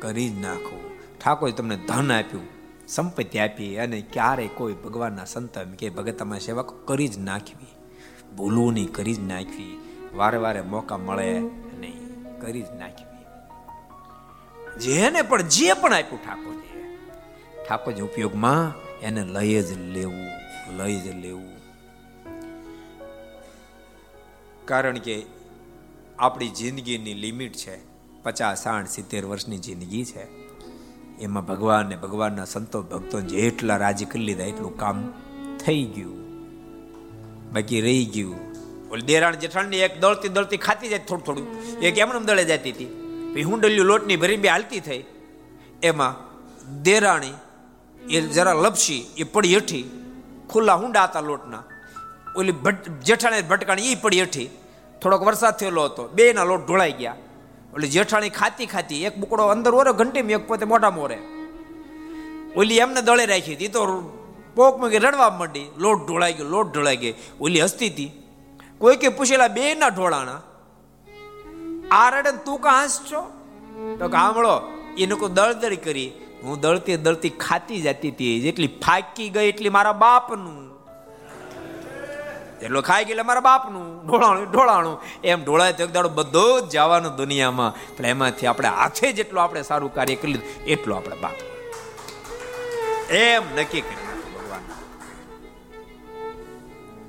કરી જ નાખવું ઠાકોર તમને ધન આપ્યું, સંપત્તિ આપી અને ક્યારે કોઈ ભગવાનના સંત એમ કે, ભગત તમારી સેવા કરી જ નાખવી ભૂલવું નહીં, કરી જ નાખવી વારે વારે મોકા મળે નહીં કરી જ નાખવી જેને પણ, જે પણ આપ્યું ઠાકોરજી ઠાકોરજી ઉપયોગમાં એને લઈ જ લેવું, લઈ જ લેવું. કારણ કે આપણી જિંદગીની લિમિટ છે પચાસ, સાઠ, સિત્તેર વર્ષની જિંદગી છે. એમાં ભગવાન ને ભગવાનના સંતો, ભક્તો જેટલા રાજી કરી લીધા એટલું કામ થઈ ગયું. બાકી રહી ગયું. દેરાણ જેઠાણની એક દળતી દળતી ખાતી જાય થોડું થોડું. એક એમને દળે જતી હતી. પછી હુંડલિયું લોટની ભરી બે હાલતી થઈ. એમાં દેરાણી એ જરા લપસી, એ પડી હેઠી. ખુલ્લા હુંડા હતા લોટના. ઓલી ભટ, જેઠાણી ભટકાણી એ પડી હેઠી. થોડોક વરસાદ થયેલો હતો. બે ના લોટ ઢોળાઈ ગયા. ઓલી જેઠાણી ખાતી ખાતી એક બુકડો અંદર ઓરે ઘંટી એક પોતે મોટા મોરે. ઓલી એમને દળે રાખી હતી. તો પોક મૂકી રડવા માંડી. લોટ ઢોળાઈ ગયો, લોટ ઢોળાઈ ગઈ ઓલી હસતી હતી. કોઈ કે પૂછેલા, બે ના ઢોળાણા? આ રડે તું કા છો તો કામળો એને કોઈ દળદળી કરી. હું દળતી દળતી ખાતી જતી હતી. જેટલી ફાકી ગઈ એટલી મારા બાપનું. એટલો ખાઈ ગયેલા મારા બાપનું, ઢોળાણું ઢોળાણું. એમ ઢોળાય તો એક દાડો બધો જ જવાનું દુનિયામાં. પણ એમાંથી આપણે હાથે જેટલું આપણે સારું કાર્ય કરી લીધું, એટલું આપણે બાપ. એમ નક્કી કરી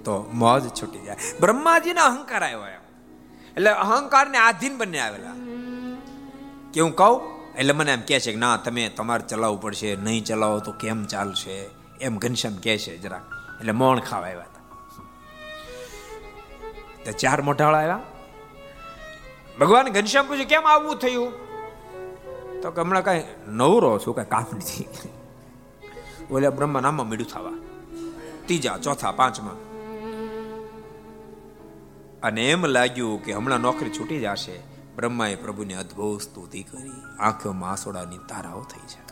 તો મોજ છૂટી જાય. બ્રહ્માજીના અહંકાર આવ્યો એમ. એટલે અહંકારને આધીન બંને આવેલા. કે હું કહું? એટલે મને એમ કહે છે કે, ના, તમે તમારે ચલાવવું પડશે, નહીં ચલાવો તો કેમ ચાલશે? એમ ઘનશ્યામ કહે છે જરા એટલે મોણ ખાવા આવ્યા તો ચાર મોઢાળા આવ્યા. ભગવાન ઘનશ્યામ પૂછ્યું કેમ આવવું થયું? તો કે, હમણાં કઈ નવરો છું, કઈ કામ નથી. બોલે બ્રહ્મા નામમાં મીડું થવા. ત્રીજા, ચોથા, પાંચમાં. અને એમ લાગ્યું કે હમણાં નોકરી છૂટી જશે. બ્રહ્માએ પ્રભુની અદ્ભુત સ્તુતિ કરી. આંખોમાં આસોડાની તારાઓ થઈ છે.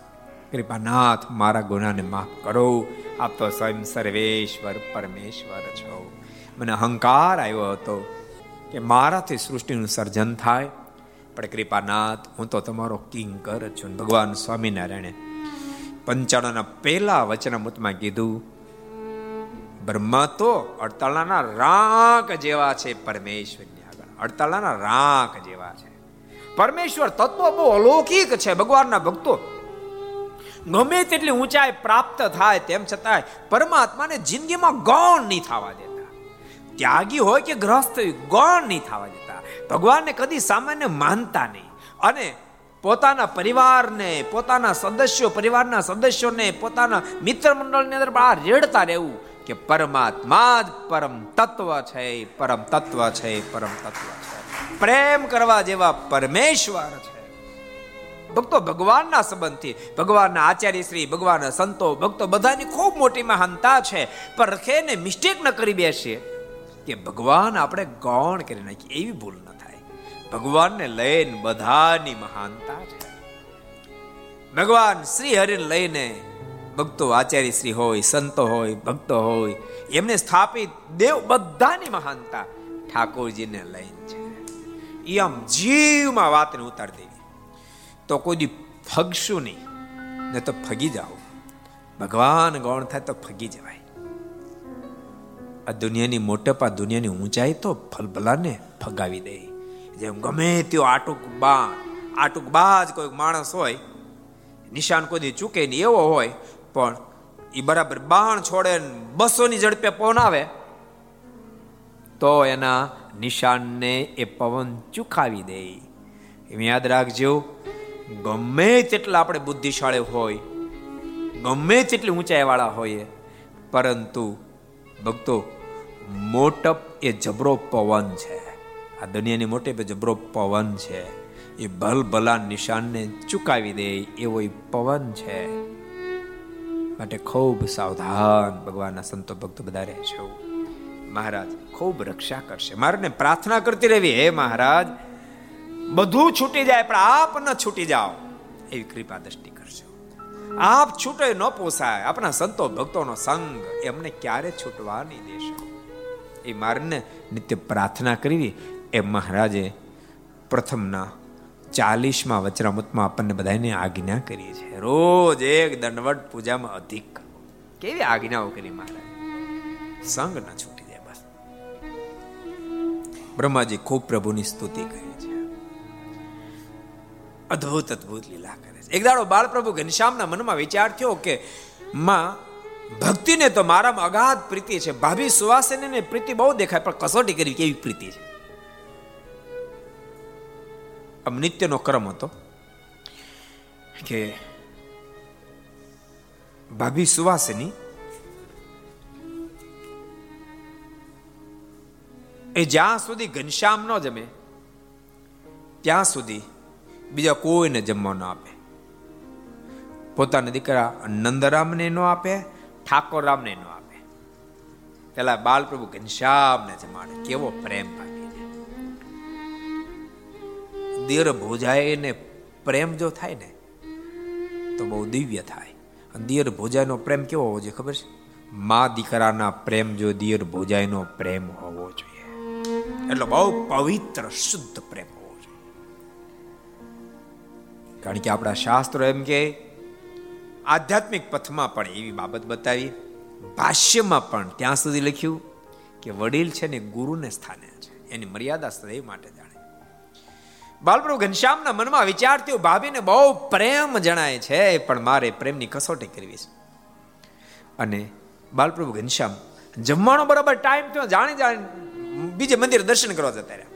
કૃપાનાથ, મારા ગુનાને માફ કરો. આપ તો સ્વયં સર્વેશ્વર, પરમેશ્વર છો. મને અહંકાર આવ્યો હતો કે મારાથી સૃષ્ટિનું સર્જન થાય. પણ કૃપાનાથ, હું તો તમારો કિંકર છું. ભગવાન સ્વામિનારાયણે પંચાણના પહેલા વચનામૃતમાં કીધું, બ્રહ્મા તો અડતાળાના રાંક જેવા છે પરમેશ્વરની અડતાળાના રાંક જેવા છે. પરમેશ્વર તત્વ બહુ અલૌકિક છે. ભગવાનના ભક્તો ગમે તેટલી ઊંચાઈ પ્રાપ્ત થાય, તેમ છતાંય પરમાત્માને જિંદગીમાં ગૌણ નહીં થવા દેતા ત્યાગી હોય કે ગ્રસ્ત ગૌણ નહીં થવા દેતા. ભગવાનને કદી સામાન્ય માનતા નહીં. અને પોતાના પરિવારને, પોતાના સદસ્યો, પરિવારના સદસ્યોને, પોતાના મિત્ર મંડળની અંદર બહાર રેડતા રહેવું કે પરમાત્મા જ પરમ તત્વ છે, પરમ તત્વ છે, પરમ તત્વ છે. પ્રેમ કરવા જેવા પરમેશ્વર છે. ભક્તો, ભગવાનના સંબંધથી, ભગવાનના આચાર્ય શ્રી, ભગવાનના સંતો, ભક્તો બધાની ખૂબ મોટી મહાનતા છે. પણ રખેને મિસ્ટેક ન કરી બેસીએ. કે ભગવાન આપણે ગૌણ કરી નાખીએ, એવી ભૂલ ન થાય. ભગવાનને લઈને બધાની મહાનતા છે. ભગવાન શ્રી હરિને લઈને ભક્તો આચાર્ય શ્રી હોય, સંતો હોય, ભક્તો હોય, એમને સ્થાપિત દેવ બધાની મહાનતા ઠાકોરજીને લઈને છે. એ આમ જીવમાં વાતને ઉતારી દેવી. તો કોઈ દી ફગશું નહીં, ને તો ફગી જાઓ. ભગવાન ગૌણ થાય તો ફગી જવાય. આ દુનિયાની મોટપ દુનિયાની ઊંચાઈ તો ફલભલાને ફગાવી દે. જેમ ગમે તેઓ આટુક બા આટુક બાજ કોઈ માણસ હોય, નિશાન કોઈ ચૂકે નહીં એવો હોય, પણ એ બરાબર બાણ છોડે બસોની ઝડપે પવન આવે, તો એના નિશાનને એ પવન ચૂકાવી દે. એમ યાદ રાખજો, ગમે તેટલા આપણે બુદ્ધિશાળી હોય, ગમે તેટલી ઊંચાઈ વાળા હોઈએ, પરંતુ ભક્તો મોટપ એ જબરો પવન છે. આ દુનિયાની મોટપ એ જબરો પવન છે. એ ભલ ભલા નિશાનને ચુકાવી દે એવો એ પવન છે. માટે ખૂબ સાવધાન ભગવાનના સંતો ભક્તો બધા રહે છે. મહારાજ, ખૂબ રક્ષા કરશે. મારે પ્રાર્થના કરતી રહેવી. હે મહારાજ, બધું છૂટી જાય, પણ આપ ન છૂટી જાઓ. એવી કૃપા દ્રષ્ટિ કરશો આપ છૂટે ન પોસાય. આપણા સંતો ભક્તોનો સંગ એમને ક્યારે છૂટવા નહીં દેશો. એ મારને નિત્ય પ્રાર્થના કરવી. એ મહારાજે પ્રથમના ચાલીસમાં વચરામૃતમાં આપણને બધાને આજ્ઞા કરી છે. રોજ એક દંડવટ પૂજામાં અધિક કેવી આજ્ઞાઓ કરી મહારાજ? સંગ ન છૂટી જાય બસ. બ્રહ્માજી ખૂબ પ્રભુની સ્તુતિ કરી છે. અદ્ભુત અદ્ભુત લીલા કરે છે. એક દાડો બાળપ્રભુ ઘનશ્યામના મનમાં વિચાર થયો કે માં ભક્તિને તો મારામાં અગાધ પ્રીતિ છે. ભાભી સુવાસને પ્રીતિ બહુ દેખાય, પણ કસોટી કરી કેવી પ્રીતિ છે? આમ નિત્યનો ક્રમ હતો કે ભાભી સુવાસની એ જ્યાં સુધી ઘનશ્યામ ન જમે, ત્યાં સુધી બીજા કોઈને જમવા ન આપે. પોતાના દીકરા નંદરામને ન આપે ઠાકોરરામને ન આપે. પેલા બાલપ્રભુ ઘનશ્યામને જમાડે, કેવો પ્રેમ ભાગીને દેર ભોજાય ને પ્રેમ જો થાય ને, તો બહુ દિવ્ય થાય. દિયર ભોજાયનો પ્રેમ કેવો હોવો જોઈએ ખબર છે? મા દીકરાના પ્રેમ જો દિયર ભોજાયનો પ્રેમ હોવો જોઈએ. એટલે બહુ પવિત્ર, શુદ્ધ પ્રેમ હોવો જોઈએ. કારણ કે આપણા શાસ્ત્રો એમ કે આધ્યાત્મિક પથમાં પણ એવી બાબત બતાવી. ભાષ્યમાં પણ ત્યાં સુધી લખ્યું કે વડીલ છે ને ગુરુને સ્થાને છે. એની મર્યાદા સદૈવ માટે જાણે. બાલપ્રભુ ઘનશ્યામના મનમાં વિચાર ભાભીને બહુ પ્રેમ જણાય છે, પણ મારે પ્રેમની કસોટી કરવી છે. અને બાલપ્રભુ ઘનશ્યામ જમવાનો બરાબર ટાઈમ થયો, જાણી જાણી બીજે મંદિર દર્શન કરવા જતા રહ્યા.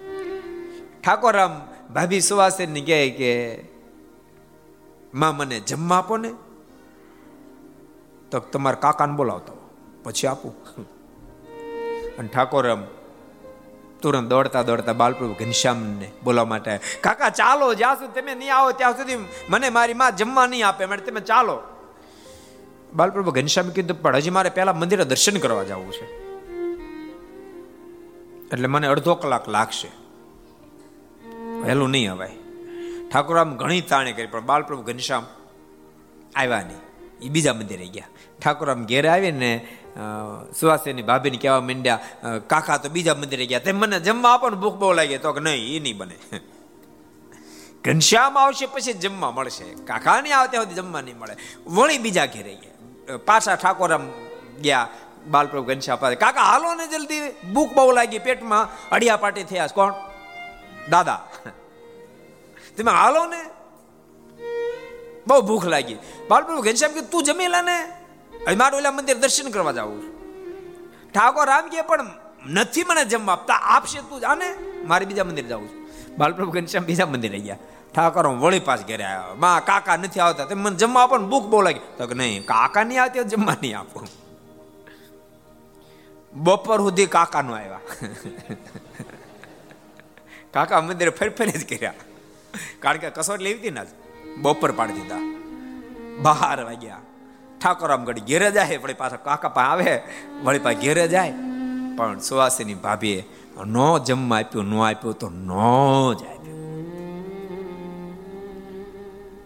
ઠાકોરરામ ભાભી સુવાસેન કહે કે, માં, મને જમવા આપો ને. તો તમારા કાકાને બોલાવતો. પછી આપું. અને ઠાકોર તુરંત દોડતા દોડતા બાલપ્રભુ ઘનશ્યામને બોલાવવા માટે કાકા, ચાલો, જ્યાં સુધી તમે નહીં આવો, ત્યાં સુધી મને મારી માં જમવા નહીં આપે માટે તમે ચાલો. બાલપ્રભુ ઘનશ્યામ કીધું, પણ હજી મારે પહેલા મંદિરે દર્શન કરવા જવું છે. એટલે મને અડધો કલાક લાગશે. વહેલું નહીં અવાય. ઠાકોર આમ ઘણી તાણે કરી, પણ બાલપ્રભુ ઘનશ્યામ આવ્યા નહીં. એ બીજા મંદિરે ગયા. ઠાકોર આમ ઘેરે આવીને સુવાસીની ભાભીને કહેવા માંડ્યા કાકા, તો બીજા મંદિરે ગયા. તેમ મને જમવા આપો ને ભૂખ બહુ લાગે, તો કે નહીં એ નહીં બને. ઘનશ્યામ આવશે પછી જમવા મળશે. કાકા નહીં આવે ત્યાં સુધી જમવા નહીં મળે. વળી બીજા ઘેરે ગયા. પાછા ઠાકોર આમ ગયા, બાલપ્રભુ ઘનશ્યામ પાસે. કાકા, હાલો ને જલ્દી, ભૂખ બહુ લાગી પેટમાં, અડિયા પાટી થયા કોણ? દાદા. તમે હાલો ને. બહુ ભૂખ લાગી. બાલપ્રભુ ઘનશ્યામ કે તું જમી લે ને? હવે મારું ઓલા મંદિર દર્શન કરવા જવું ઠાકોર રામ કે, પણ નથી મને જમવા આપતા. આપશે તું જાને મારે બીજા મંદિર જવું છું. બાલપ્રભુ ઘનશ્યામ બીજા મંદિરે ગયા. ઠાકોર વળી પાસ ઘરે આવ્યા. માં, કાકા નથી આવતા. તે મને જમવા આપો ભૂખ બહુ લાગી. તો કે, નહીં, કાકા નહીં આવતી જમવા નહીં આપો. બપોર સુધી કાકા નો આવ્યા. કાકા મંદિરે ફરી ફરી જ કર્યા. કારણ કે કસોટ લેવી હતી ને બપોર પાડી દીધા. બહાર વાગ્યા. ઠાકોર આમ ઘડી ઘેરે જાય, વળી પાછા કાકા પા આવે, વળી પાછા ઘેરે જાય. પણ સુવાસીની ભાભીએ નો જમવા આપ્યું, નો આપ્યું તો નો જ આપ્યું.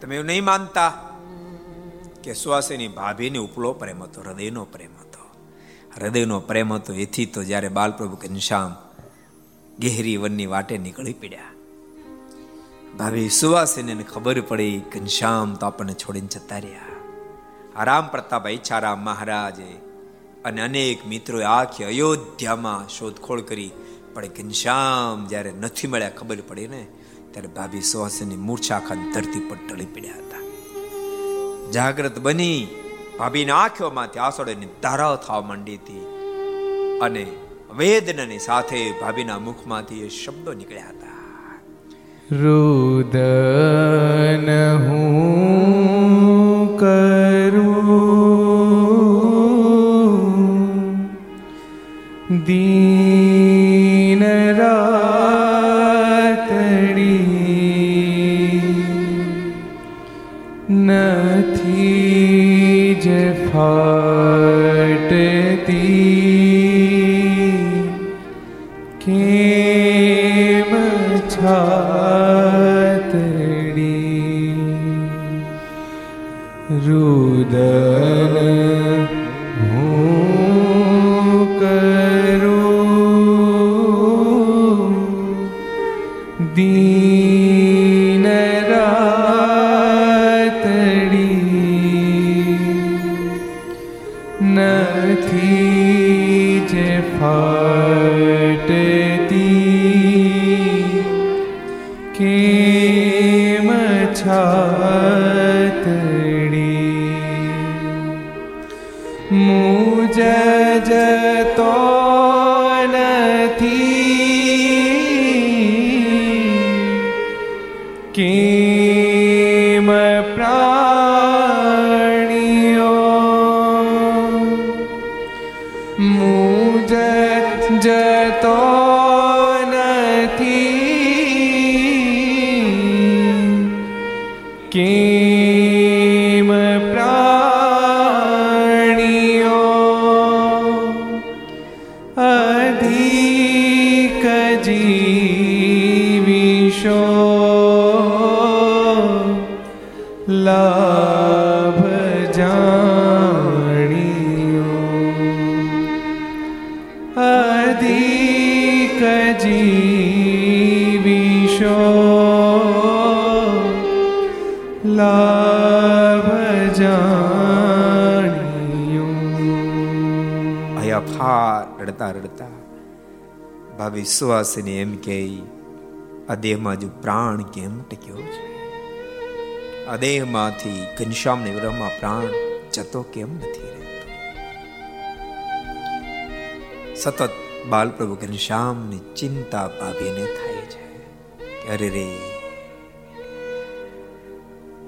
તમે એવું નહીં માનતા કે સુવાસીની ભાભીને ઉપલો પ્રેમ હતો, હૃદયનો પ્રેમ હતો. હૃદયનો પ્રેમ હતો, એથી તો જ્યારે બાલપ્રભુ ઘનશ્યામ ગહેરી વનની વાટે નીકળી પડ્યા. ભાભી સુવાસીને ખબર પડી ઘનશ્યામ તો આપણને છોડીને જતા રહ્યા રામ પ્રતાપ ઈચ્છારામ મહારાજે અને અનેક મિત્રોએ આખી અયોધ્યામાં શોધખોળ કરી પણ ઘનશ્યામ જ્યારે નથી મળ્યા ખબર પડી ને ત્યારે ભાભી સુવાસીની મૂર્છા ખાન ધરતી પર ટળી પડ્યા હતા જાગ્રત બની ભાભીના આંખોમાંથી આસોડેની ધારાઓ થવા માંડી હતી અને વેદનાની સાથે ભાભીના મુખમાંથી એ શબ્દો નીકળ્યા હતા રુદન હું કરું જીવિશો લાભ જાણ્યો. અધિક જીવીશો લાભ જાણ્યો. અહીંયા ફાર રડતા રડતા ભાભી સુવાસીને એમ કે, આ દેહમાં જો પ્રાણ કેમ ટક્યો છે? આ દેહમાંથી ઘનશ્યામને વિરહમાં પ્રાણ જતો કેમ નથી રહેતો? સતત બાલપ્રભુ ઘનશ્યામની ચિંતા ભાભીને થાય છે કે, અરે રે,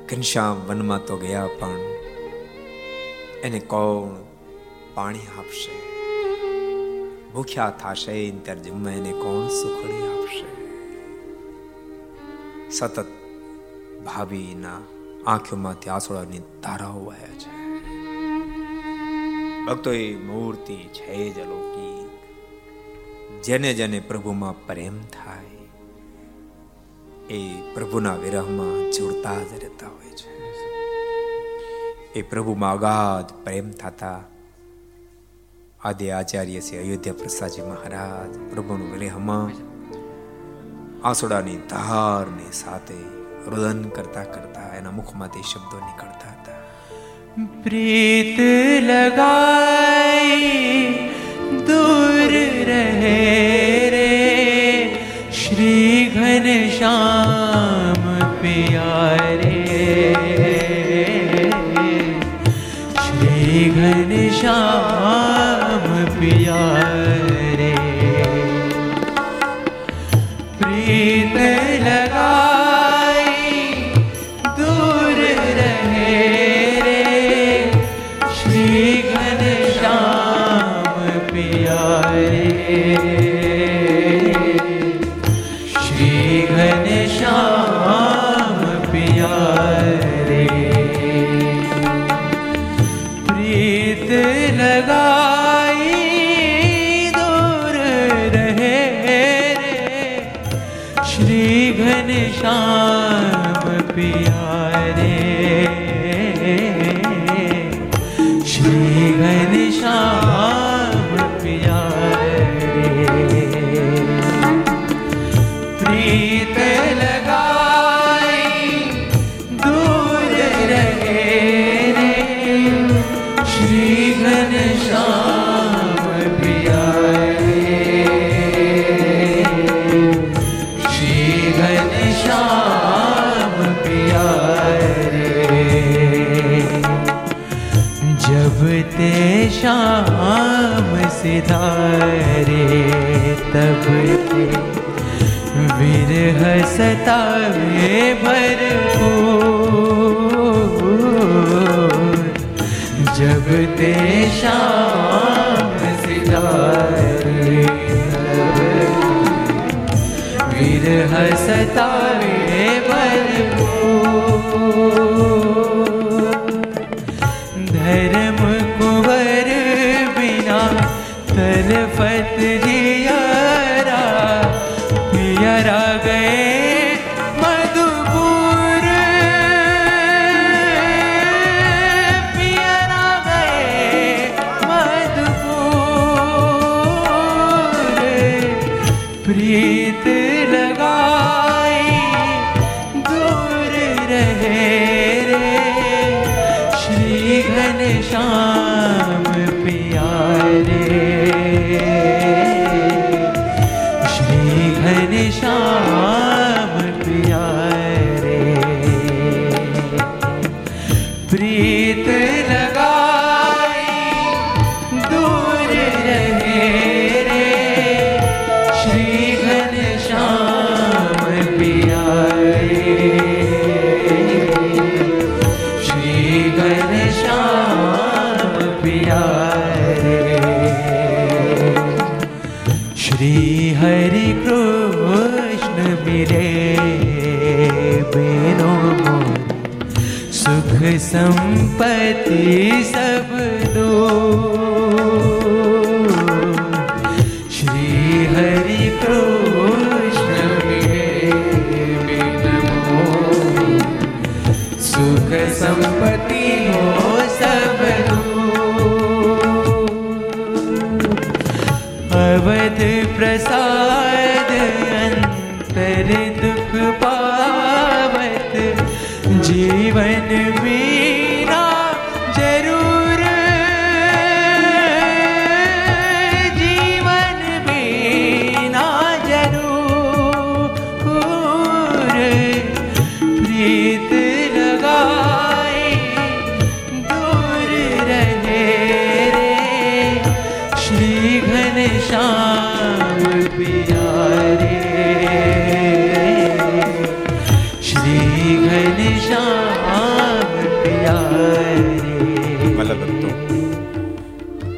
ઘનશ્યામ વનમાં તો ગયા પણ એને કોણ પાણી આપશે? ભૂખ્યા થાશે ત્યારે જમવા એને કોણ સુખડી આપશે? સતત ભાભીના આંખોમાંથી આંસુડાની ધારાઓ વહે છે. ભક્તો, એ મૂર્તિ છે જ અલૌકિક. જેને જેને પ્રભુમાં પ્રેમ થાય, એ પ્રભુના વિરહમાં જોડતા જ રહેતા હોય છે. એ પ્રભુમાં અગાધ પ્રેમ થતા આદિ આચાર્ય શ્રી અયોધ્યા પ્રસાદજી મહારાજ પ્રભુનું વિરહમાં આંસુડાની ધારની સાથે રુદન કરતા કરતા એના મુખમાંથી શબ્દો નીકળતા હતા प्रीत लगाई दूर रहे रे श्री घन श्याम प्यारे श्री घन पिया સતાવે ભરપૂર જબ તે શામ સિતારે વિરહ સતાવે ભરપૂર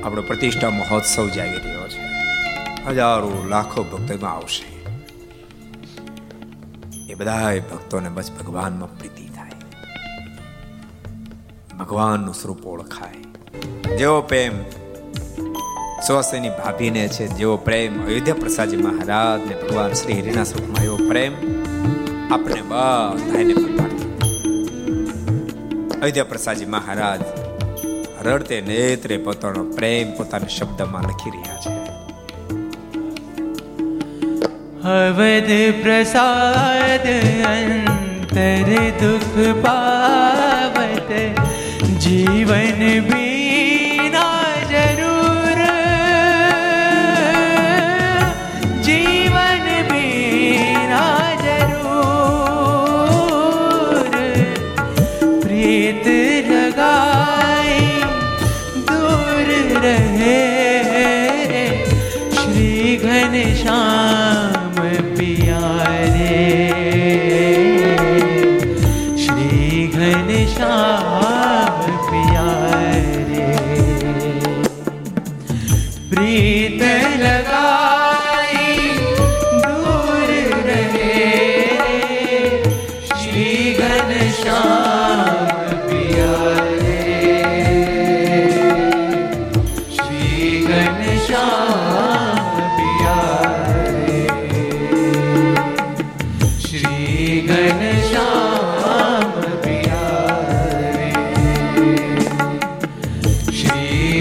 આપણો પ્રતિષ્ઠા મહોત્સવ જાગી રહ્યો છે હજારો લાખો ભક્તો આવશે એ બધા ભક્તોને બસ ભગવાનમાં પ્રીતિ થાય ભગવાનનું સ્વરૂપ ઓળખાય જેવો પ્રેમ સોસેની ભાભીને છે જેવો પ્રેમ અયોધ્યા પ્રસાદજી મહારાજને ભગવાન શ્રી હરિના સ્વરૂપમાં એવો પ્રેમ આપણે બધાને અયોધ્યા પ્રસાદજી મહારાજ રડતે નેત્રે પોતાનો પ્રેમ પોતાના શબ્દમાં લખી રહ્યા છે. અવધ પ્રસાદ અંતર દુઃખ પાવત, જીવન બી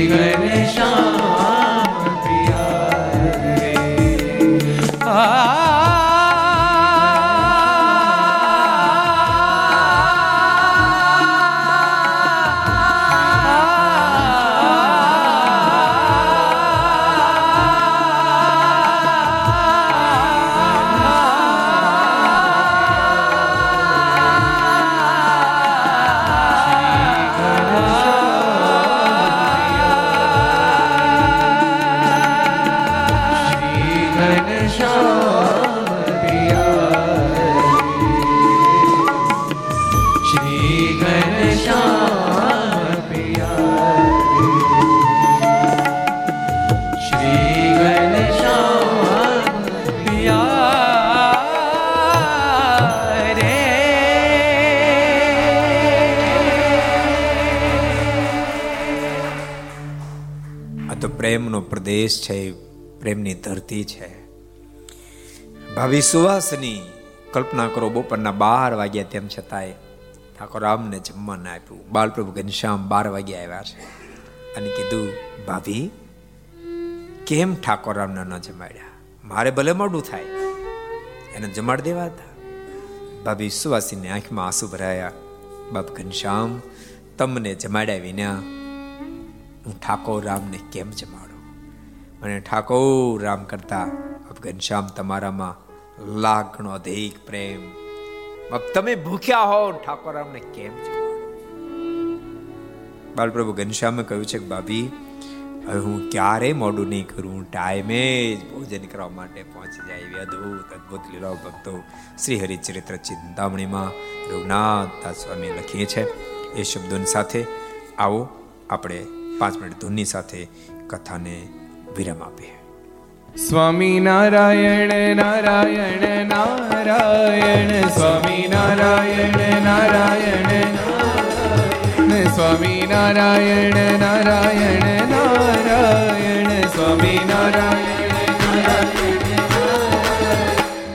ગણેશા પ્રદેશ છે, પ્રેમની ધરતી છે. ભાવિ સુવાસની કલ્પના કરો, બપોરના બાર વાગ્યા તેમ છતાંય ઠાકોર રામને જમવા ના આપ્યું. બાલપ્રભુ ઘનશ્યામ બાર વાગ્યા આવ્યા છે અને કીધું, ભાભી, કેમ ઠાકોર રામને ન જમાડ્યા? મારે ભલે મોડું થાય, એને જમાડી દેવા હતા. ભાભી સુવાસીની આંખમાં આંસુ ભરાયા. બાપ ઘનશ્યામ તમને જમાડ્યા વિના હું ઠાકોર રામને કેમ જમાડું? અને ઠાકોર રામ કરતા ઘનશ્યામ તમારામાં લાગણો અધિક પ્રેમ. તમે ભૂખ્યા હો, ઠાકોર રામને કેમ બાલપ્રભુ ઘનશ્યામે કહ્યું છે કે, ભાભી, હવે હું ક્યારે મોડું નહીં કરું? ટાઈમે જ ભોજન કરવા માટે પહોંચી જાય એવી અદ્ભુત અદ્ભુત લીલાઓ ભક્તો શ્રી હરિચરિત્ર ચિંતામણીમાં રઘુનાથ સ્વામી લખીએ છે. એ શબ્દોની સાથે આવો, આપણે પાંચ મિનિટ ધૂનની સાથે કથાને વિરામ આપીએ સ્વામી નારાયણ નારાયણ નારાયણ, સ્વામી નારાયણ નારાયણ સ્વામી નારાયણ નારાયણ નારાયણ, સ્વામી નારાયણ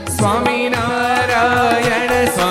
સ્વામી નારાયણ, સ્વામી